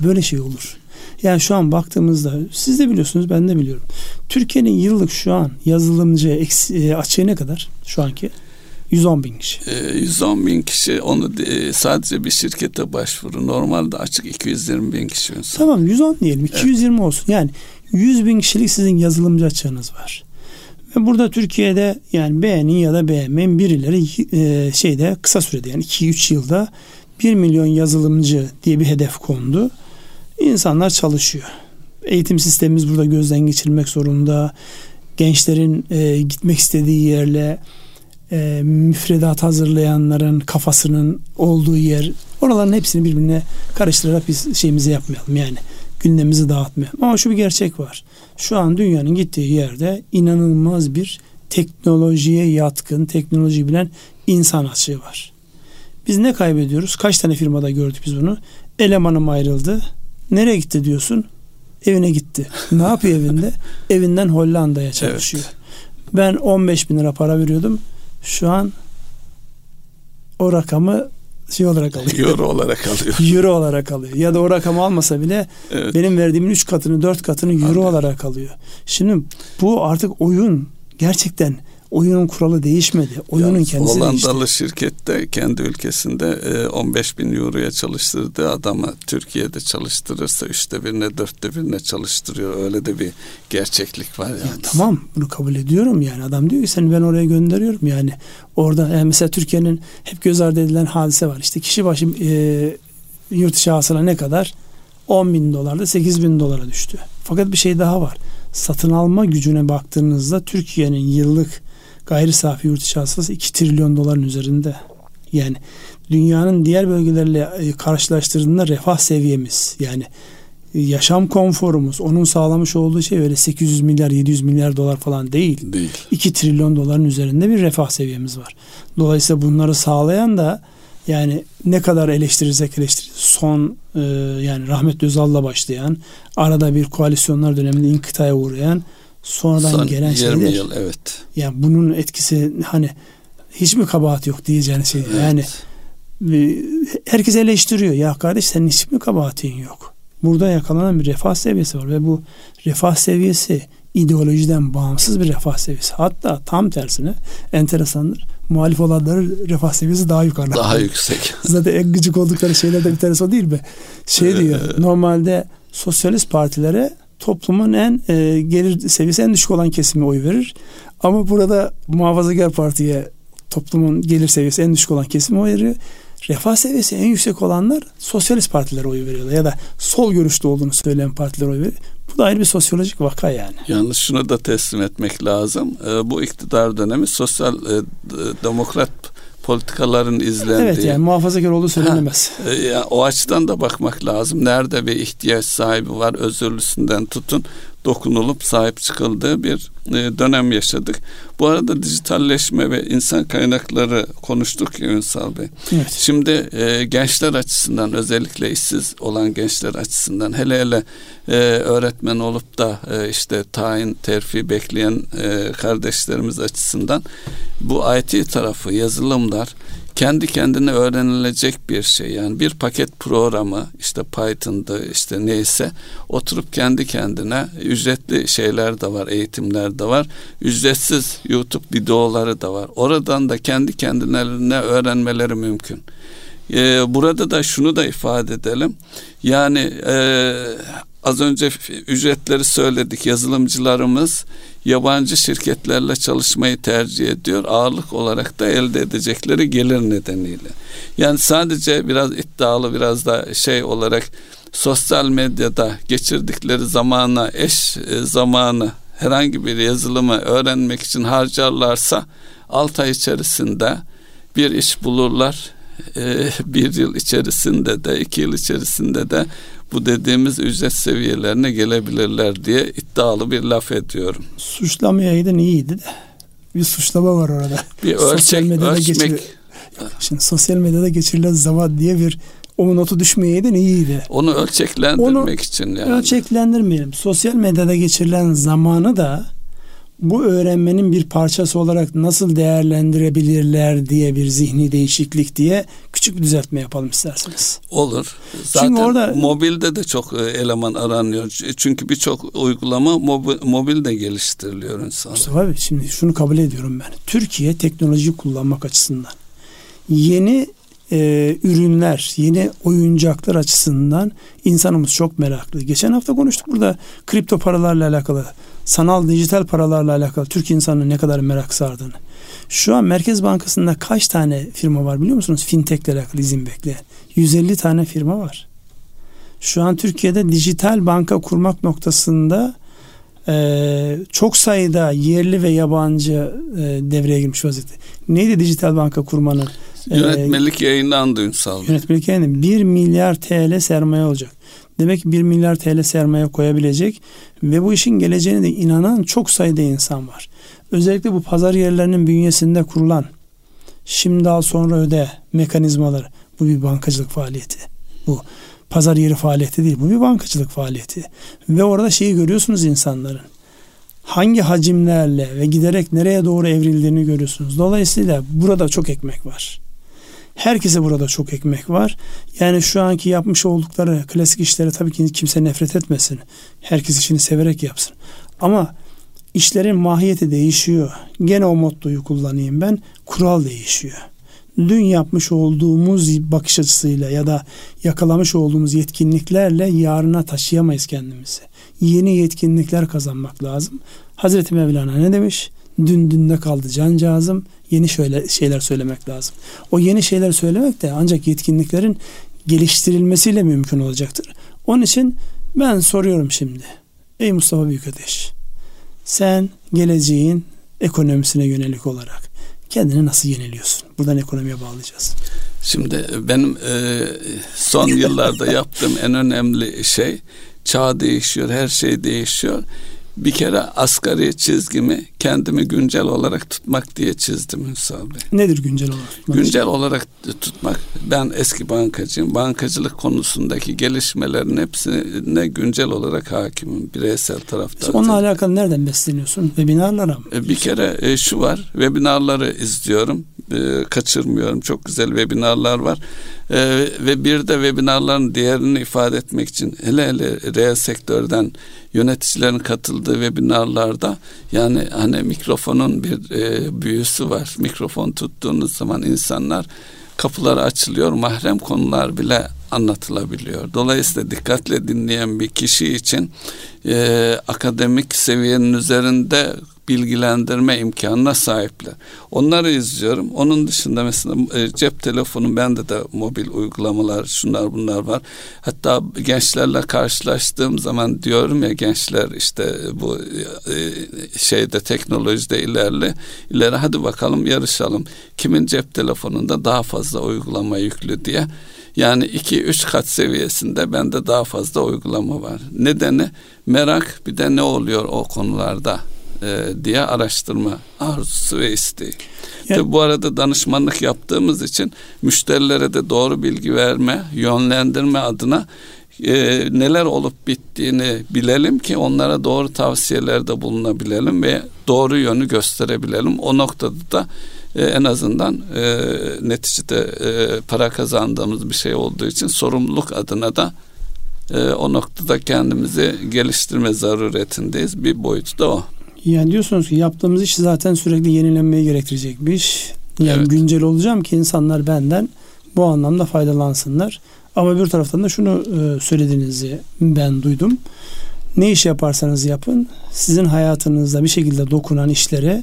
Böyle şey olur. Yani şu an baktığımızda siz de biliyorsunuz ben de biliyorum. Türkiye'nin yıllık şu an yazılımcı eksi, açığı ne kadar şu anki? 110 bin kişi. E, 110 bin kişi onu e, sadece bir şirkete başvuru. Normalde açık 220 bin kişi. Tamam 110 diyelim 220 evet. olsun. Yani 100 bin kişilik sizin yazılımcı açığınız var. Ve burada Türkiye'de yani beğenin ya da beğenmeyin birileri e, şeyde kısa sürede yani 2-3 yılda 1 milyon yazılımcı diye bir hedef kondu. İnsanlar çalışıyor. Eğitim sistemimiz burada gözden geçirilmek zorunda. Gençlerin e, gitmek istediği yerle e, müfredat hazırlayanların kafasının olduğu yer oraların hepsini birbirine karıştırarak biz şeyimizi yapmayalım yani gündemimizi dağıtmayalım. Ama şu bir gerçek var. Şu an dünyanın gittiği yerde inanılmaz bir teknolojiye yatkın, teknoloji bilen insan açığı var. Biz ne kaybediyoruz? Kaç tane firmada gördük biz bunu? Elemanım ayrıldı. Nereye gitti diyorsun? Evine gitti. Ne yapıyor evinde? Evinden Hollanda'ya çalışıyor. Evet. Ben 15 bin lira para veriyordum. Şu an o rakamı şey olarak alıyor. Euro olarak alıyor. Euro olarak alıyor. Ya da o rakamı almasa bile evet. benim verdiğimin 3 katını 4 katını euro Anladım. olarak alıyor. Şimdi bu artık oyun gerçekten oyunun kuralı değişmedi. Oyunun yani kendisi Hollandalı değişti. şirkette kendi ülkesinde 15 e, bin euroya çalıştırdığı adamı Türkiye'de çalıştırırsa üçte birine dörtte birine çalıştırıyor. Öyle de bir gerçeklik var yani. Ya, tamam bunu kabul ediyorum yani. Adam diyor ki seni ben oraya gönderiyorum yani. Orada yani mesela Türkiye'nin hep göz ardı edilen hadise var. İşte kişi başı e, yurt dışı hasıla ne kadar? 10 bin dolarda 8 bin dolara düştü. Fakat bir şey daha var. Satın alma gücüne baktığınızda Türkiye'nin yıllık gayri safi yurt içi hasılası 2 trilyon doların üzerinde. Yani dünyanın diğer bölgelerle e, karşılaştırdığında refah seviyemiz yani e, yaşam konforumuz onun sağlamış olduğu şey öyle 800 milyar 700 milyar dolar falan değil. Değil. 2 trilyon doların üzerinde bir refah seviyemiz var. Dolayısıyla bunları sağlayan da yani ne kadar eleştirirsek eleştiririz son e, yani rahmet Özal'la başlayan arada bir koalisyonlar döneminde inkıtaya uğrayan sonradan Son gelen 20 şeyler. yıl evet. Yani bunun etkisi hani hiç mi kabahat yok diyeceğiniz şey. Evet. Yani e, herkes eleştiriyor. Ya kardeş senin hiç mi kabahatin yok? Burada yakalanan bir refah seviyesi var ve bu refah seviyesi ideolojiden bağımsız bir refah seviyesi. Hatta tam tersine enteresandır. Muhalif olanların refah seviyesi daha yukarı. Daha yüksek. Zaten en gıcık oldukları şeylerden bir tanesi o değil mi? Şey diyor normalde sosyalist partilere toplumun en e, gelir seviyesi en düşük olan kesimi oy verir. Ama burada muhafazakar partiye toplumun gelir seviyesi en düşük olan kesimi oy veriyor. refah seviyesi en yüksek olanlar sosyalist partilere oy veriyorlar ya da sol görüşlü olduğunu söyleyen partilere oy veriyor. Bu da ayrı bir sosyolojik vaka yani. Yalnız şunu da teslim etmek lazım. Ee, bu iktidar dönemi sosyal e, demokrat politikaların izlendiği. Evet yani muhafazakar olduğu söylenemez. Ha, e, yani o açıdan da bakmak lazım. Nerede bir ihtiyaç sahibi var özürlüsünden tutun dokunulup sahip çıkıldığı bir e, dönem yaşadık. Bu arada dijitalleşme ve insan kaynakları konuştuk ya Ünsal Bey. Evet. Şimdi e, gençler açısından özellikle işsiz olan gençler açısından hele hele e, öğretmen olup da e, işte tayin terfi bekleyen e, kardeşlerimiz açısından bu IT tarafı yazılımlar kendi kendine öğrenilecek bir şey. Yani bir paket programı işte Python'da işte neyse oturup kendi kendine ücretli şeyler de var, eğitimler de var. Ücretsiz YouTube videoları da var. Oradan da kendi kendilerine öğrenmeleri mümkün. Ee, burada da şunu da ifade edelim. Yani e, az önce ücretleri söyledik. Yazılımcılarımız yabancı şirketlerle çalışmayı tercih ediyor. Ağırlık olarak da elde edecekleri gelir nedeniyle. Yani sadece biraz iddialı biraz da şey olarak sosyal medyada geçirdikleri zamana eş e, zamanı herhangi bir yazılımı öğrenmek için harcarlarsa 6 ay içerisinde bir iş bulurlar. E, bir yıl içerisinde de iki yıl içerisinde de bu dediğimiz ücret seviyelerine gelebilirler diye iddialı bir laf ediyorum. Suçlamayaydın iyiydi de. Bir suçlama var orada. Bir ölçek, sosyal medyada ölçmek. Geçir... Şimdi sosyal medyada geçirilen zaman diye bir o notu düşmeyeydin iyiydi. Onu ölçeklendirmek Onu için yani. Ölçeklendirmeyelim. Sosyal medyada geçirilen zamanı da bu öğrenmenin bir parçası olarak nasıl değerlendirebilirler diye bir zihni değişiklik diye küçük bir düzeltme yapalım isterseniz. Olur. Zaten Çünkü orada mobilde de çok e, eleman aranıyor. Çünkü birçok uygulama mobil, mobilde geliştiriliyor insan. Mustafa abi şimdi şunu kabul ediyorum ben. Türkiye teknoloji kullanmak açısından yeni e, ürünler, yeni oyuncaklar açısından insanımız çok meraklı. Geçen hafta konuştuk burada kripto paralarla alakalı sanal dijital paralarla alakalı Türk insanının ne kadar merak sardığını. Şu an Merkez Bankası'nda kaç tane firma var biliyor musunuz? Fintech ile alakalı izin bekleyen. 150 tane firma var. Şu an Türkiye'de dijital banka kurmak noktasında e, çok sayıda yerli ve yabancı e, devreye girmiş vaziyette. Neydi dijital banka kurmanın? Yönetmelik e, yayınlandı Ünsal. Yönetmelik yayınlandı. 1 milyar TL sermaye olacak. Demek ki 1 milyar TL sermaye koyabilecek ve bu işin geleceğine de inanan çok sayıda insan var. Özellikle bu pazar yerlerinin bünyesinde kurulan şimdi al sonra öde mekanizmaları bu bir bankacılık faaliyeti. Bu pazar yeri faaliyeti değil bu bir bankacılık faaliyeti. Ve orada şeyi görüyorsunuz insanların hangi hacimlerle ve giderek nereye doğru evrildiğini görüyorsunuz. Dolayısıyla burada çok ekmek var. Herkese burada çok ekmek var. Yani şu anki yapmış oldukları klasik işleri tabii ki kimse nefret etmesin. Herkes işini severek yapsın. Ama işlerin mahiyeti değişiyor. Gene o mottoyu kullanayım ben. Kural değişiyor. Dün yapmış olduğumuz bakış açısıyla ya da yakalamış olduğumuz yetkinliklerle yarına taşıyamayız kendimizi. Yeni yetkinlikler kazanmak lazım. Hazreti Mevlana ne demiş? Dün dünde kaldı cancağızım yeni şöyle şeyler söylemek lazım. O yeni şeyler söylemek de ancak yetkinliklerin geliştirilmesiyle mümkün olacaktır. Onun için ben soruyorum şimdi. Ey Mustafa Büyükateş, sen geleceğin ekonomisine yönelik olarak kendini nasıl yeniliyorsun? Buradan ekonomiye bağlayacağız. Şimdi benim e, son yıllarda yaptığım en önemli şey çağ değişiyor, her şey değişiyor bir kere asgari çizgimi kendimi güncel olarak tutmak diye çizdim Ünsal Bey. Nedir güncel olarak? Tutmak? Güncel olarak tutmak. Ben eski bankacıyım. Bankacılık konusundaki gelişmelerin hepsine güncel olarak hakimim. Bireysel tarafta. Onunla alakalı nereden besleniyorsun? Webinarlara mı? E, bir kere e, şu var. Webinarları izliyorum. E, kaçırmıyorum. Çok güzel webinarlar var. Ve bir de webinarların değerini ifade etmek için hele hele reel sektörden yöneticilerin katıldığı webinarlarda yani hani mikrofonun bir e, büyüsü var. Mikrofon tuttuğunuz zaman insanlar kapıları açılıyor, mahrem konular bile anlatılabiliyor. Dolayısıyla dikkatle dinleyen bir kişi için e, akademik seviyenin üzerinde bilgilendirme imkanına sahipler. Onları izliyorum. Onun dışında mesela e, cep telefonu bende de mobil uygulamalar şunlar bunlar var. Hatta gençlerle karşılaştığım zaman diyorum ya gençler işte bu e, şeyde teknolojide ilerle ileri hadi bakalım yarışalım. Kimin cep telefonunda daha fazla uygulama yüklü diye. Yani 2-3 kat seviyesinde bende daha fazla uygulama var. Nedeni merak bir de ne oluyor o konularda e, diye araştırma arzusu ve isteği. Yani, bu arada danışmanlık yaptığımız için müşterilere de doğru bilgi verme, yönlendirme adına e, neler olup bittiğini bilelim ki onlara doğru tavsiyelerde bulunabilelim ve doğru yönü gösterebilelim. O noktada da e, en azından e, neticede e, para kazandığımız bir şey olduğu için sorumluluk adına da e, o noktada kendimizi geliştirme zaruretindeyiz. Bir boyutu da o. Yani diyorsunuz ki yaptığımız iş zaten sürekli yenilenmeyi gerektirecek bir iş. Yani evet. güncel olacağım ki insanlar benden bu anlamda faydalansınlar. Ama bir taraftan da şunu e, söylediğinizi ben duydum. Ne iş yaparsanız yapın sizin hayatınızda bir şekilde dokunan işlere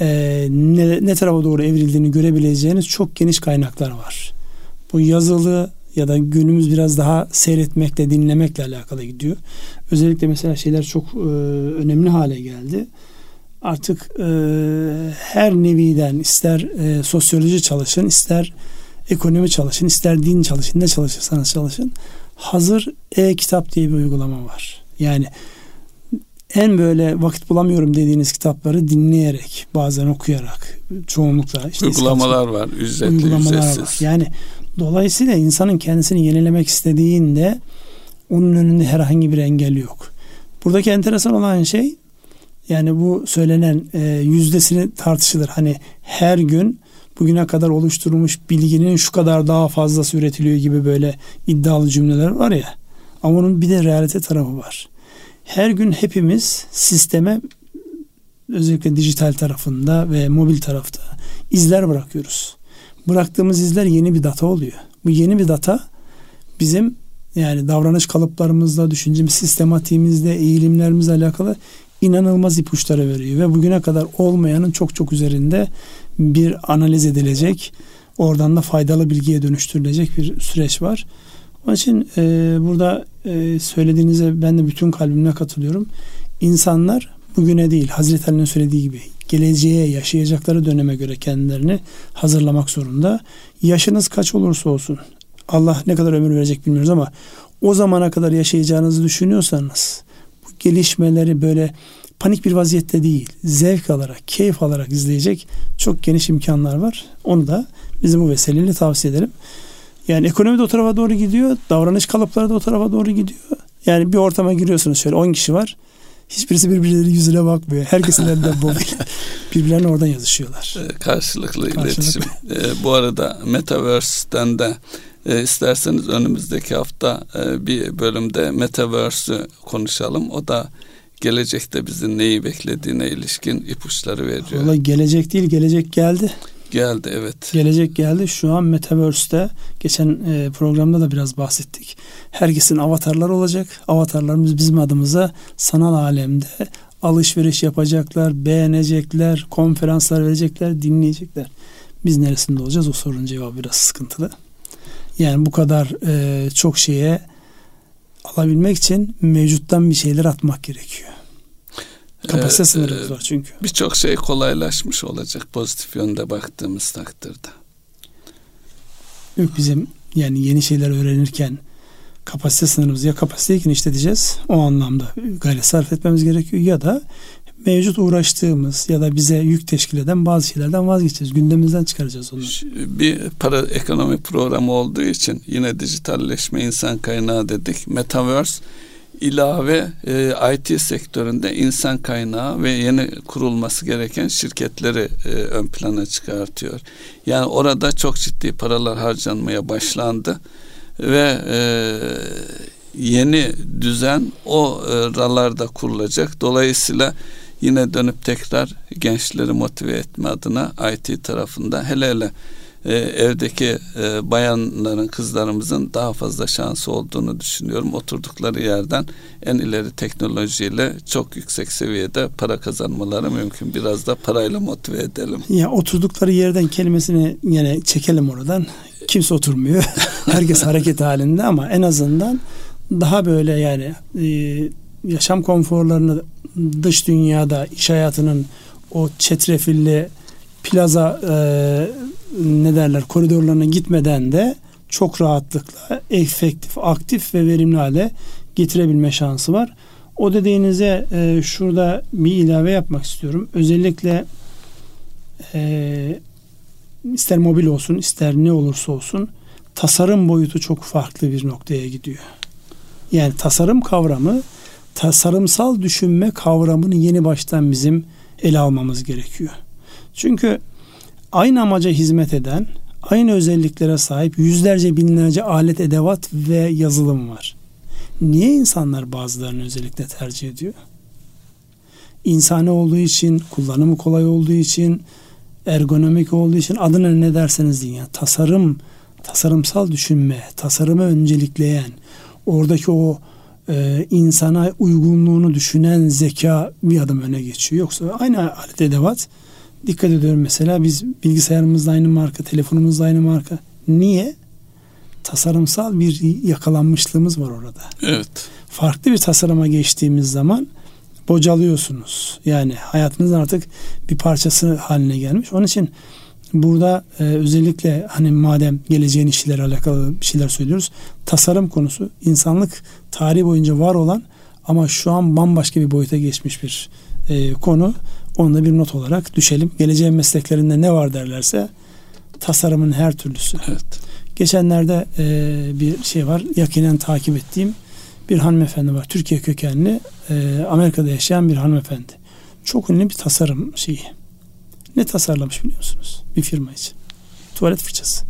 e, ne, ne tarafa doğru evrildiğini görebileceğiniz çok geniş kaynaklar var. Bu yazılı ya da günümüz biraz daha seyretmekle, dinlemekle alakalı gidiyor. Özellikle mesela şeyler çok e, önemli hale geldi. Artık e, her neviden ister e, sosyoloji çalışın, ister ekonomi çalışın, ister din çalışın, ne çalışırsanız çalışın. Hazır e-kitap diye bir uygulama var. Yani en böyle vakit bulamıyorum dediğiniz kitapları dinleyerek, bazen okuyarak, çoğunlukla işte uygulamalar var, ücretli, uygulamalar ücretsiz. Var. Yani dolayısıyla insanın kendisini yenilemek istediğinde onun önünde herhangi bir engel yok. Buradaki enteresan olan şey yani bu söylenen e, yüzdesini tartışılır. Hani her gün bugüne kadar oluşturulmuş bilginin şu kadar daha fazlası üretiliyor gibi böyle iddialı cümleler var ya. Ama onun bir de realite tarafı var. Her gün hepimiz sisteme özellikle dijital tarafında ve mobil tarafta izler bırakıyoruz. Bıraktığımız izler yeni bir data oluyor. Bu yeni bir data bizim yani davranış kalıplarımızla, düşüncemiz, sistematiğimizle, eğilimlerimizle alakalı inanılmaz ipuçları veriyor ve bugüne kadar olmayanın çok çok üzerinde bir analiz edilecek, oradan da faydalı bilgiye dönüştürülecek bir süreç var. Onun için e, burada e, söylediğinize ben de bütün kalbimle katılıyorum. İnsanlar bugüne değil Hazreti Ali'nin söylediği gibi geleceğe yaşayacakları döneme göre kendilerini hazırlamak zorunda. Yaşınız kaç olursa olsun Allah ne kadar ömür verecek bilmiyoruz ama o zamana kadar yaşayacağınızı düşünüyorsanız bu gelişmeleri böyle panik bir vaziyette değil, zevk alarak, keyif alarak izleyecek çok geniş imkanlar var. Onu da bizim bu vesileyle tavsiye ederim. Yani ekonomi de o tarafa doğru gidiyor, davranış kalıpları da o tarafa doğru gidiyor. Yani bir ortama giriyorsunuz şöyle 10 kişi var. Hiçbirisi birbirlerinin yüzüne bakmıyor. Herkesin elinde mobil. Birbirlerine oradan yazışıyorlar. Karşılıklı, Karşılıklı. iletişim. Ee, bu arada Metaverse'den de e, isterseniz önümüzdeki hafta e, bir bölümde Metaverse'ü konuşalım. O da gelecekte bizim neyi beklediğine ilişkin ipuçları veriyor. Valla gelecek değil, gelecek geldi. Geldi evet. Gelecek geldi. Şu an Metaverse'te geçen e, programda da biraz bahsettik. Herkesin avatarlar olacak. Avatarlarımız bizim adımıza sanal alemde alışveriş yapacaklar, beğenecekler, konferanslar verecekler, dinleyecekler. Biz neresinde olacağız? O sorunun cevabı biraz sıkıntılı. Yani bu kadar e, çok şeye alabilmek için mevcuttan bir şeyler atmak gerekiyor. Kapasite ee, sınırımız var çünkü. Birçok şey kolaylaşmış olacak pozitif yönde baktığımız takdirde. Yok bizim yani yeni şeyler öğrenirken kapasite sınırımız ya kapasiteyken işleteceğiz o anlamda gayret sarf etmemiz gerekiyor ya da mevcut uğraştığımız ya da bize yük teşkil eden bazı şeylerden vazgeçeceğiz. Gündemimizden çıkaracağız onları. Bir para ekonomi programı olduğu için yine dijitalleşme insan kaynağı dedik. Metaverse ilave e, IT sektöründe insan kaynağı ve yeni kurulması gereken şirketleri e, ön plana çıkartıyor. Yani orada çok ciddi paralar harcanmaya başlandı ve e, yeni düzen o e, ralarda kurulacak. Dolayısıyla yine dönüp tekrar gençleri motive etme adına IT tarafında hele hele e, evdeki e, bayanların, kızlarımızın daha fazla şansı olduğunu düşünüyorum. Oturdukları yerden en ileri teknolojiyle çok yüksek seviyede para kazanmaları mümkün. Biraz da parayla motive edelim. Ya oturdukları yerden kelimesini yine çekelim oradan. Kimse oturmuyor. Herkes hareket halinde ama en azından daha böyle yani e, yaşam konforlarını dış dünyada iş hayatının o çetrefilli plaza e, ne derler koridorlarına gitmeden de çok rahatlıkla efektif, aktif ve verimli hale getirebilme şansı var. O dediğinize e, şurada bir ilave yapmak istiyorum. Özellikle e, ister mobil olsun ister ne olursa olsun tasarım boyutu çok farklı bir noktaya gidiyor. Yani tasarım kavramı tasarımsal düşünme kavramını yeni baştan bizim ele almamız gerekiyor. Çünkü aynı amaca hizmet eden, aynı özelliklere sahip yüzlerce binlerce alet edevat ve yazılım var. Niye insanlar bazılarını özellikle tercih ediyor? İnsani olduğu için, kullanımı kolay olduğu için, ergonomik olduğu için adına ne derseniz deyin. Yani tasarım, tasarımsal düşünme, tasarımı öncelikleyen, oradaki o e, insana uygunluğunu düşünen zeka bir adım öne geçiyor. Yoksa aynı alet edevat dikkat ediyorum mesela biz bilgisayarımızda aynı marka, telefonumuzda aynı marka. Niye? Tasarımsal bir yakalanmışlığımız var orada. Evet. Farklı bir tasarıma geçtiğimiz zaman bocalıyorsunuz. Yani hayatınızın artık bir parçası haline gelmiş. Onun için burada e, özellikle hani madem geleceğin işleri alakalı bir şeyler söylüyoruz. Tasarım konusu insanlık tarihi boyunca var olan ama şu an bambaşka bir boyuta geçmiş bir e, konu. Onu da bir not olarak düşelim. Geleceğin mesleklerinde ne var derlerse tasarımın her türlüsü. Evet. Geçenlerde e, bir şey var. Yakinen takip ettiğim bir hanımefendi var. Türkiye kökenli e, Amerika'da yaşayan bir hanımefendi. Çok ünlü bir tasarım şeyi. Ne tasarlamış biliyor musunuz? Bir firma için. Tuvalet fırçası.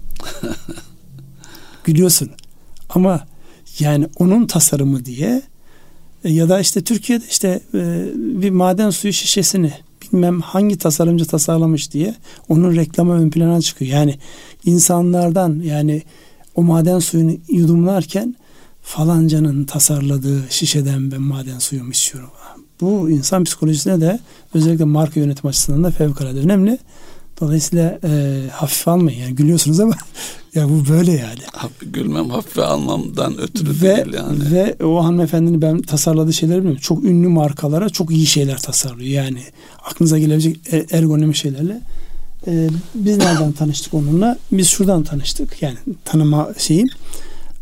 Gülüyorsun. Ama yani onun tasarımı diye e, ya da işte Türkiye'de işte e, bir maden suyu şişesini bilmem hangi tasarımcı tasarlamış diye onun reklamı ön plana çıkıyor. Yani insanlardan yani o maden suyunu yudumlarken falancanın tasarladığı şişeden ben maden suyumu istiyorum. Bu insan psikolojisine de özellikle marka yönetim açısından da fevkalade önemli. Dolayısıyla e, hafif almayın. Yani gülüyorsunuz ama ya bu böyle yani. Gülmem hafife almamdan ötürü ve, değil yani. Ve o hanımefendinin ben tasarladığı şeyleri bilmiyorum. Çok ünlü markalara çok iyi şeyler tasarlıyor. Yani aklınıza gelebilecek e, ergonomi şeylerle. Ee, biz nereden tanıştık onunla? Biz şuradan tanıştık. Yani tanıma şeyim.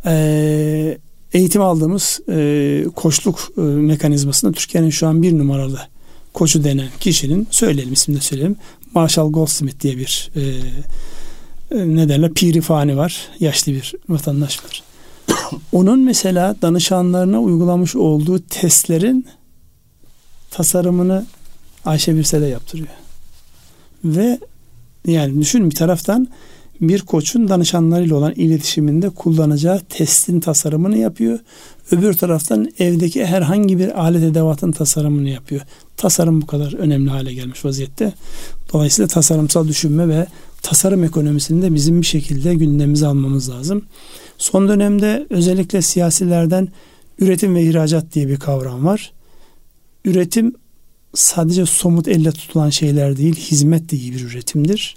Ee, eğitim aldığımız e, koçluk e, mekanizmasında Türkiye'nin şu an bir numaralı koçu denen kişinin söyleyelim ismini de söyleyelim. Marshall Goldsmith diye bir e, e, ne derler pirifani var. Yaşlı bir vatandaş var. Onun mesela danışanlarına uygulamış olduğu testlerin tasarımını Ayşe Birsel'e yaptırıyor. Ve yani düşün bir taraftan bir koçun danışanlarıyla olan iletişiminde kullanacağı testin tasarımını yapıyor. Öbür taraftan evdeki herhangi bir alet edevatın tasarımını yapıyor. Tasarım bu kadar önemli hale gelmiş vaziyette. Dolayısıyla tasarımsal düşünme ve tasarım ekonomisini de bizim bir şekilde gündemimize almamız lazım. Son dönemde özellikle siyasilerden üretim ve ihracat diye bir kavram var. Üretim sadece somut elle tutulan şeyler değil, hizmet de iyi bir üretimdir.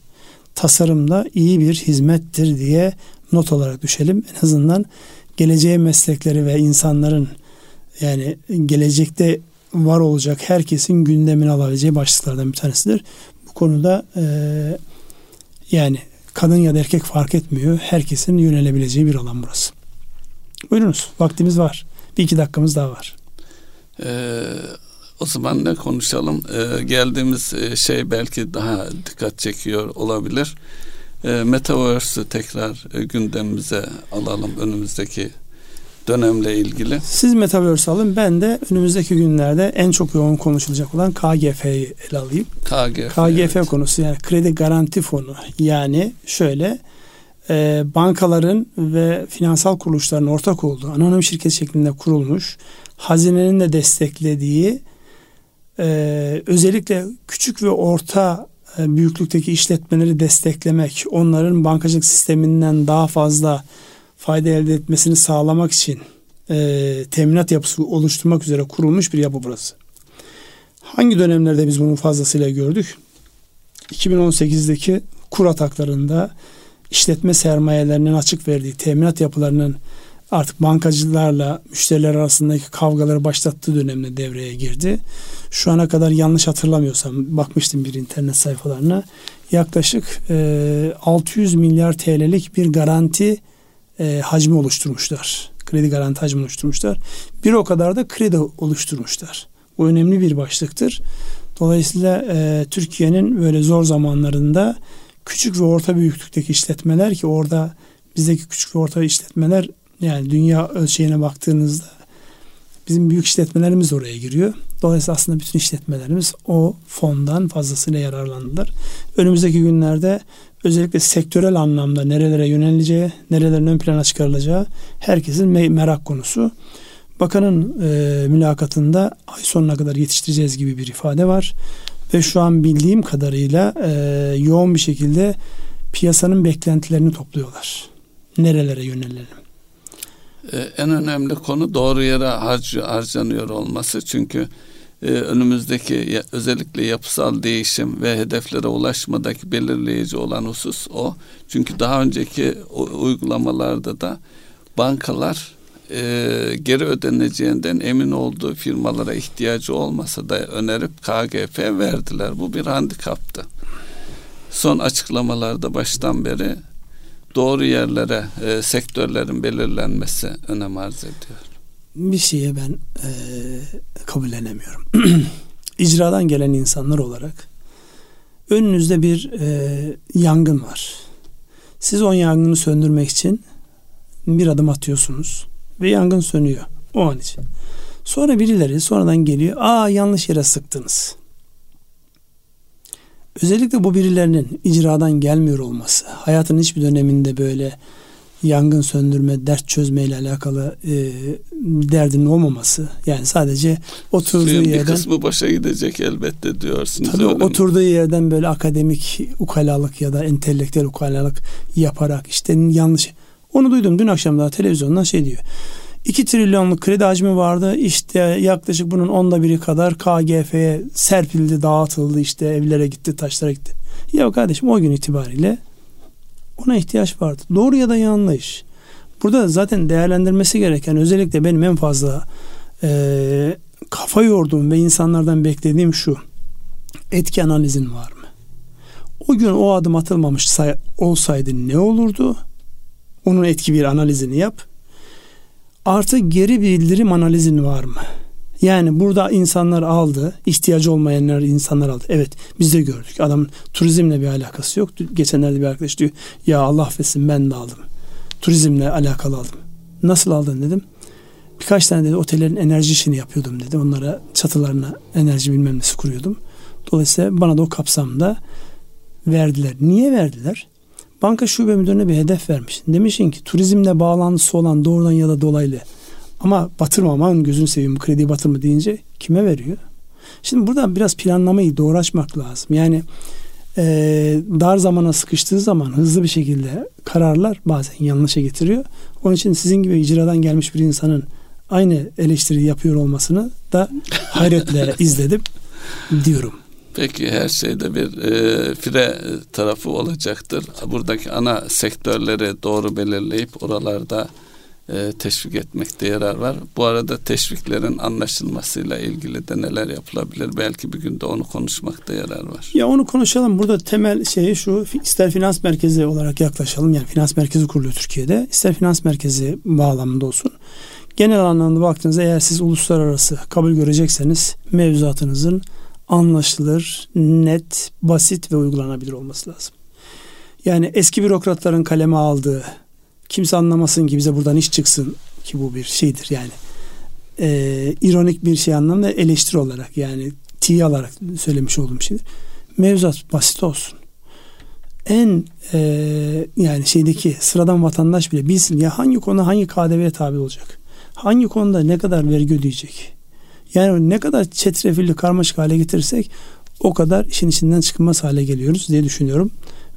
Tasarım da iyi bir hizmettir diye not olarak düşelim. En azından geleceğe meslekleri ve insanların yani gelecekte var olacak herkesin gündemini alabileceği başlıklardan bir tanesidir. Bu konuda e, yani kadın ya da erkek fark etmiyor. Herkesin yönelebileceği bir alan burası. Buyurunuz. Vaktimiz var. Bir iki dakikamız daha var. Ee, o zaman ne konuşalım? Ee, geldiğimiz e, şey belki daha dikkat çekiyor olabilir. Ee, Metaverse'ü tekrar e, gündemimize alalım önümüzdeki dönemle ilgili. Siz Metaverse alın. Ben de önümüzdeki günlerde en çok yoğun konuşulacak olan KGF'yi ele alayım. KGF. KGF evet. konusu yani kredi garanti fonu. Yani şöyle e, bankaların ve finansal kuruluşların ortak olduğu anonim şirket şeklinde kurulmuş hazinenin de desteklediği e, özellikle küçük ve orta e, büyüklükteki işletmeleri desteklemek, onların bankacılık sisteminden daha fazla fayda elde etmesini sağlamak için e, teminat yapısı oluşturmak üzere kurulmuş bir yapı burası. Hangi dönemlerde biz bunu fazlasıyla gördük? 2018'deki kur ataklarında işletme sermayelerinin açık verdiği teminat yapılarının artık bankacılarla müşteriler arasındaki kavgaları başlattığı dönemde devreye girdi. Şu ana kadar yanlış hatırlamıyorsam bakmıştım bir internet sayfalarına yaklaşık e, 600 milyar TL'lik bir garanti e, hacmi oluşturmuşlar. Kredi garanti hacmi oluşturmuşlar. Bir o kadar da kredi oluşturmuşlar. Bu önemli bir başlıktır. Dolayısıyla e, Türkiye'nin böyle zor zamanlarında küçük ve orta büyüklükteki işletmeler ki orada bizdeki küçük ve orta işletmeler yani dünya ölçeğine baktığınızda bizim büyük işletmelerimiz oraya giriyor. Dolayısıyla aslında bütün işletmelerimiz o fondan fazlasıyla yararlandılar. Önümüzdeki günlerde özellikle sektörel anlamda nerelere yöneleceği, nerelerin ön plana çıkarılacağı herkesin merak konusu. Bakanın e, mülakatında ay sonuna kadar yetiştireceğiz gibi bir ifade var. Ve şu an bildiğim kadarıyla e, yoğun bir şekilde piyasanın beklentilerini topluyorlar. Nerelere yönelelim? Ee, en önemli konu doğru yere harc harcanıyor olması. Çünkü e, önümüzdeki özellikle yapısal değişim ve hedeflere ulaşmadaki belirleyici olan husus o. Çünkü daha önceki uygulamalarda da bankalar e, geri ödeneceğinden emin olduğu firmalara ihtiyacı olmasa da önerip KGF verdiler. Bu bir handikaptı. Son açıklamalarda baştan beri doğru yerlere e, sektörlerin belirlenmesi önem arz ediyor. Bir şeye ben e, kabullenemiyorum. İcradan gelen insanlar olarak önünüzde bir e, yangın var. Siz o yangını söndürmek için bir adım atıyorsunuz ve yangın sönüyor o an için. Sonra birileri sonradan geliyor. Aa yanlış yere sıktınız. Özellikle bu birilerinin icradan gelmiyor olması, hayatın hiçbir döneminde böyle yangın söndürme, dert çözme ile alakalı e, derdinin olmaması. Yani sadece oturduğu Suyun yerden... bir kısmı başa gidecek elbette diyorsunuz. Tabii oturduğu yerden böyle akademik ukalalık ya da entelektüel ukalalık yaparak işte yanlış... Onu duydum dün akşam daha televizyondan şey diyor. 2 trilyonluk kredi hacmi vardı. İşte yaklaşık bunun onda biri kadar KGF'ye serpildi, dağıtıldı. işte evlere gitti, taşlara gitti. Ya kardeşim o gün itibariyle ona ihtiyaç vardı. Doğru ya da yanlış. Burada zaten değerlendirmesi gereken özellikle benim en fazla e, kafa yorduğum ve insanlardan beklediğim şu. Etki analizin var mı? O gün o adım atılmamış olsaydı ne olurdu? Onun etki bir analizini yap Artı geri bildirim analizin var mı? Yani burada insanlar aldı, ihtiyacı olmayanlar insanlar aldı. Evet biz de gördük. Adam turizmle bir alakası yok. Geçenlerde bir arkadaş diyor ya Allah affetsin ben de aldım. Turizmle alakalı aldım. Nasıl aldın dedim. Birkaç tane dedi otellerin enerji işini yapıyordum dedi. Onlara çatılarına enerji bilmem nesi kuruyordum. Dolayısıyla bana da o kapsamda verdiler. Niye verdiler? Banka şube müdürüne bir hedef vermiş. Demişsin ki turizmle bağlantısı olan doğrudan ya da dolaylı ama batırmaman gözünü seveyim bu krediyi batırma deyince kime veriyor? Şimdi burada biraz planlamayı doğru açmak lazım. Yani e, dar zamana sıkıştığı zaman hızlı bir şekilde kararlar bazen yanlışa getiriyor. Onun için sizin gibi icradan gelmiş bir insanın aynı eleştiri yapıyor olmasını da hayretle izledim diyorum. Peki her şeyde bir e, fire tarafı olacaktır. Buradaki ana sektörleri doğru belirleyip oralarda e, teşvik etmekte yarar var. Bu arada teşviklerin anlaşılmasıyla ilgili de neler yapılabilir? Belki bir günde onu konuşmakta yarar var. Ya onu konuşalım. Burada temel şey şu ister finans merkezi olarak yaklaşalım. Yani finans merkezi kuruluyor Türkiye'de. İster finans merkezi bağlamında olsun. Genel anlamda baktığınızda eğer siz uluslararası kabul görecekseniz mevzuatınızın anlaşılır, net, basit ve uygulanabilir olması lazım. Yani eski bürokratların kaleme aldığı, kimse anlamasın ki bize buradan iş çıksın ki bu bir şeydir yani. E, ironik bir şey anlamda eleştiri olarak yani tiye alarak söylemiş olduğum şeydir. Mevzuat basit olsun. En e, yani şeydeki sıradan vatandaş bile bilsin ya hangi konu hangi KDV'ye tabi olacak? Hangi konuda ne kadar vergi ödeyecek? Yani ne kadar çetrefilli karmaşık hale getirirsek o kadar işin içinden çıkılmaz hale geliyoruz diye düşünüyorum.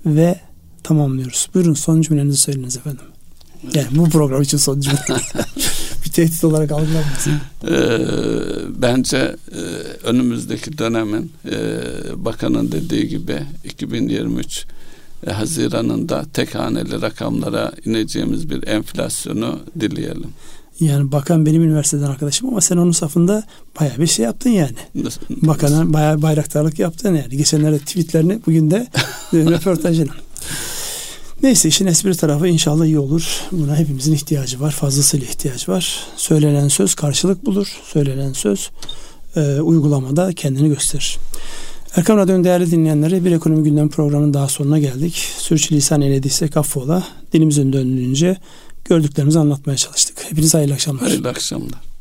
Ve tamamlıyoruz. Buyurun son cümlenizi söyleyiniz efendim. Yani bu program için son cümle. bir tehdit olarak algılanmasın. Ee, bence e, önümüzdeki dönemin e, bakanın dediği gibi 2023 e, Haziran'ında tek haneli rakamlara ineceğimiz bir enflasyonu dileyelim. Yani bakan benim üniversiteden arkadaşım ama sen onun safında bayağı bir şey yaptın yani. Bakana bayağı bayraktarlık yaptın yani. Geçenlerde tweetlerini bugün de röportajını. Neyse işin espri tarafı inşallah iyi olur. Buna hepimizin ihtiyacı var. Fazlasıyla ihtiyacı var. Söylenen söz karşılık bulur. Söylenen söz e, uygulamada kendini gösterir. Erkam Radyo'nun değerli dinleyenleri bir ekonomi gündem programının daha sonuna geldik. Sürçülisan eylediysek affola. Dilimizin döndüğünce gördüklerimizi anlatmaya çalıştık. Hepinize hayırlı akşamlar. Hayırlı akşamlar.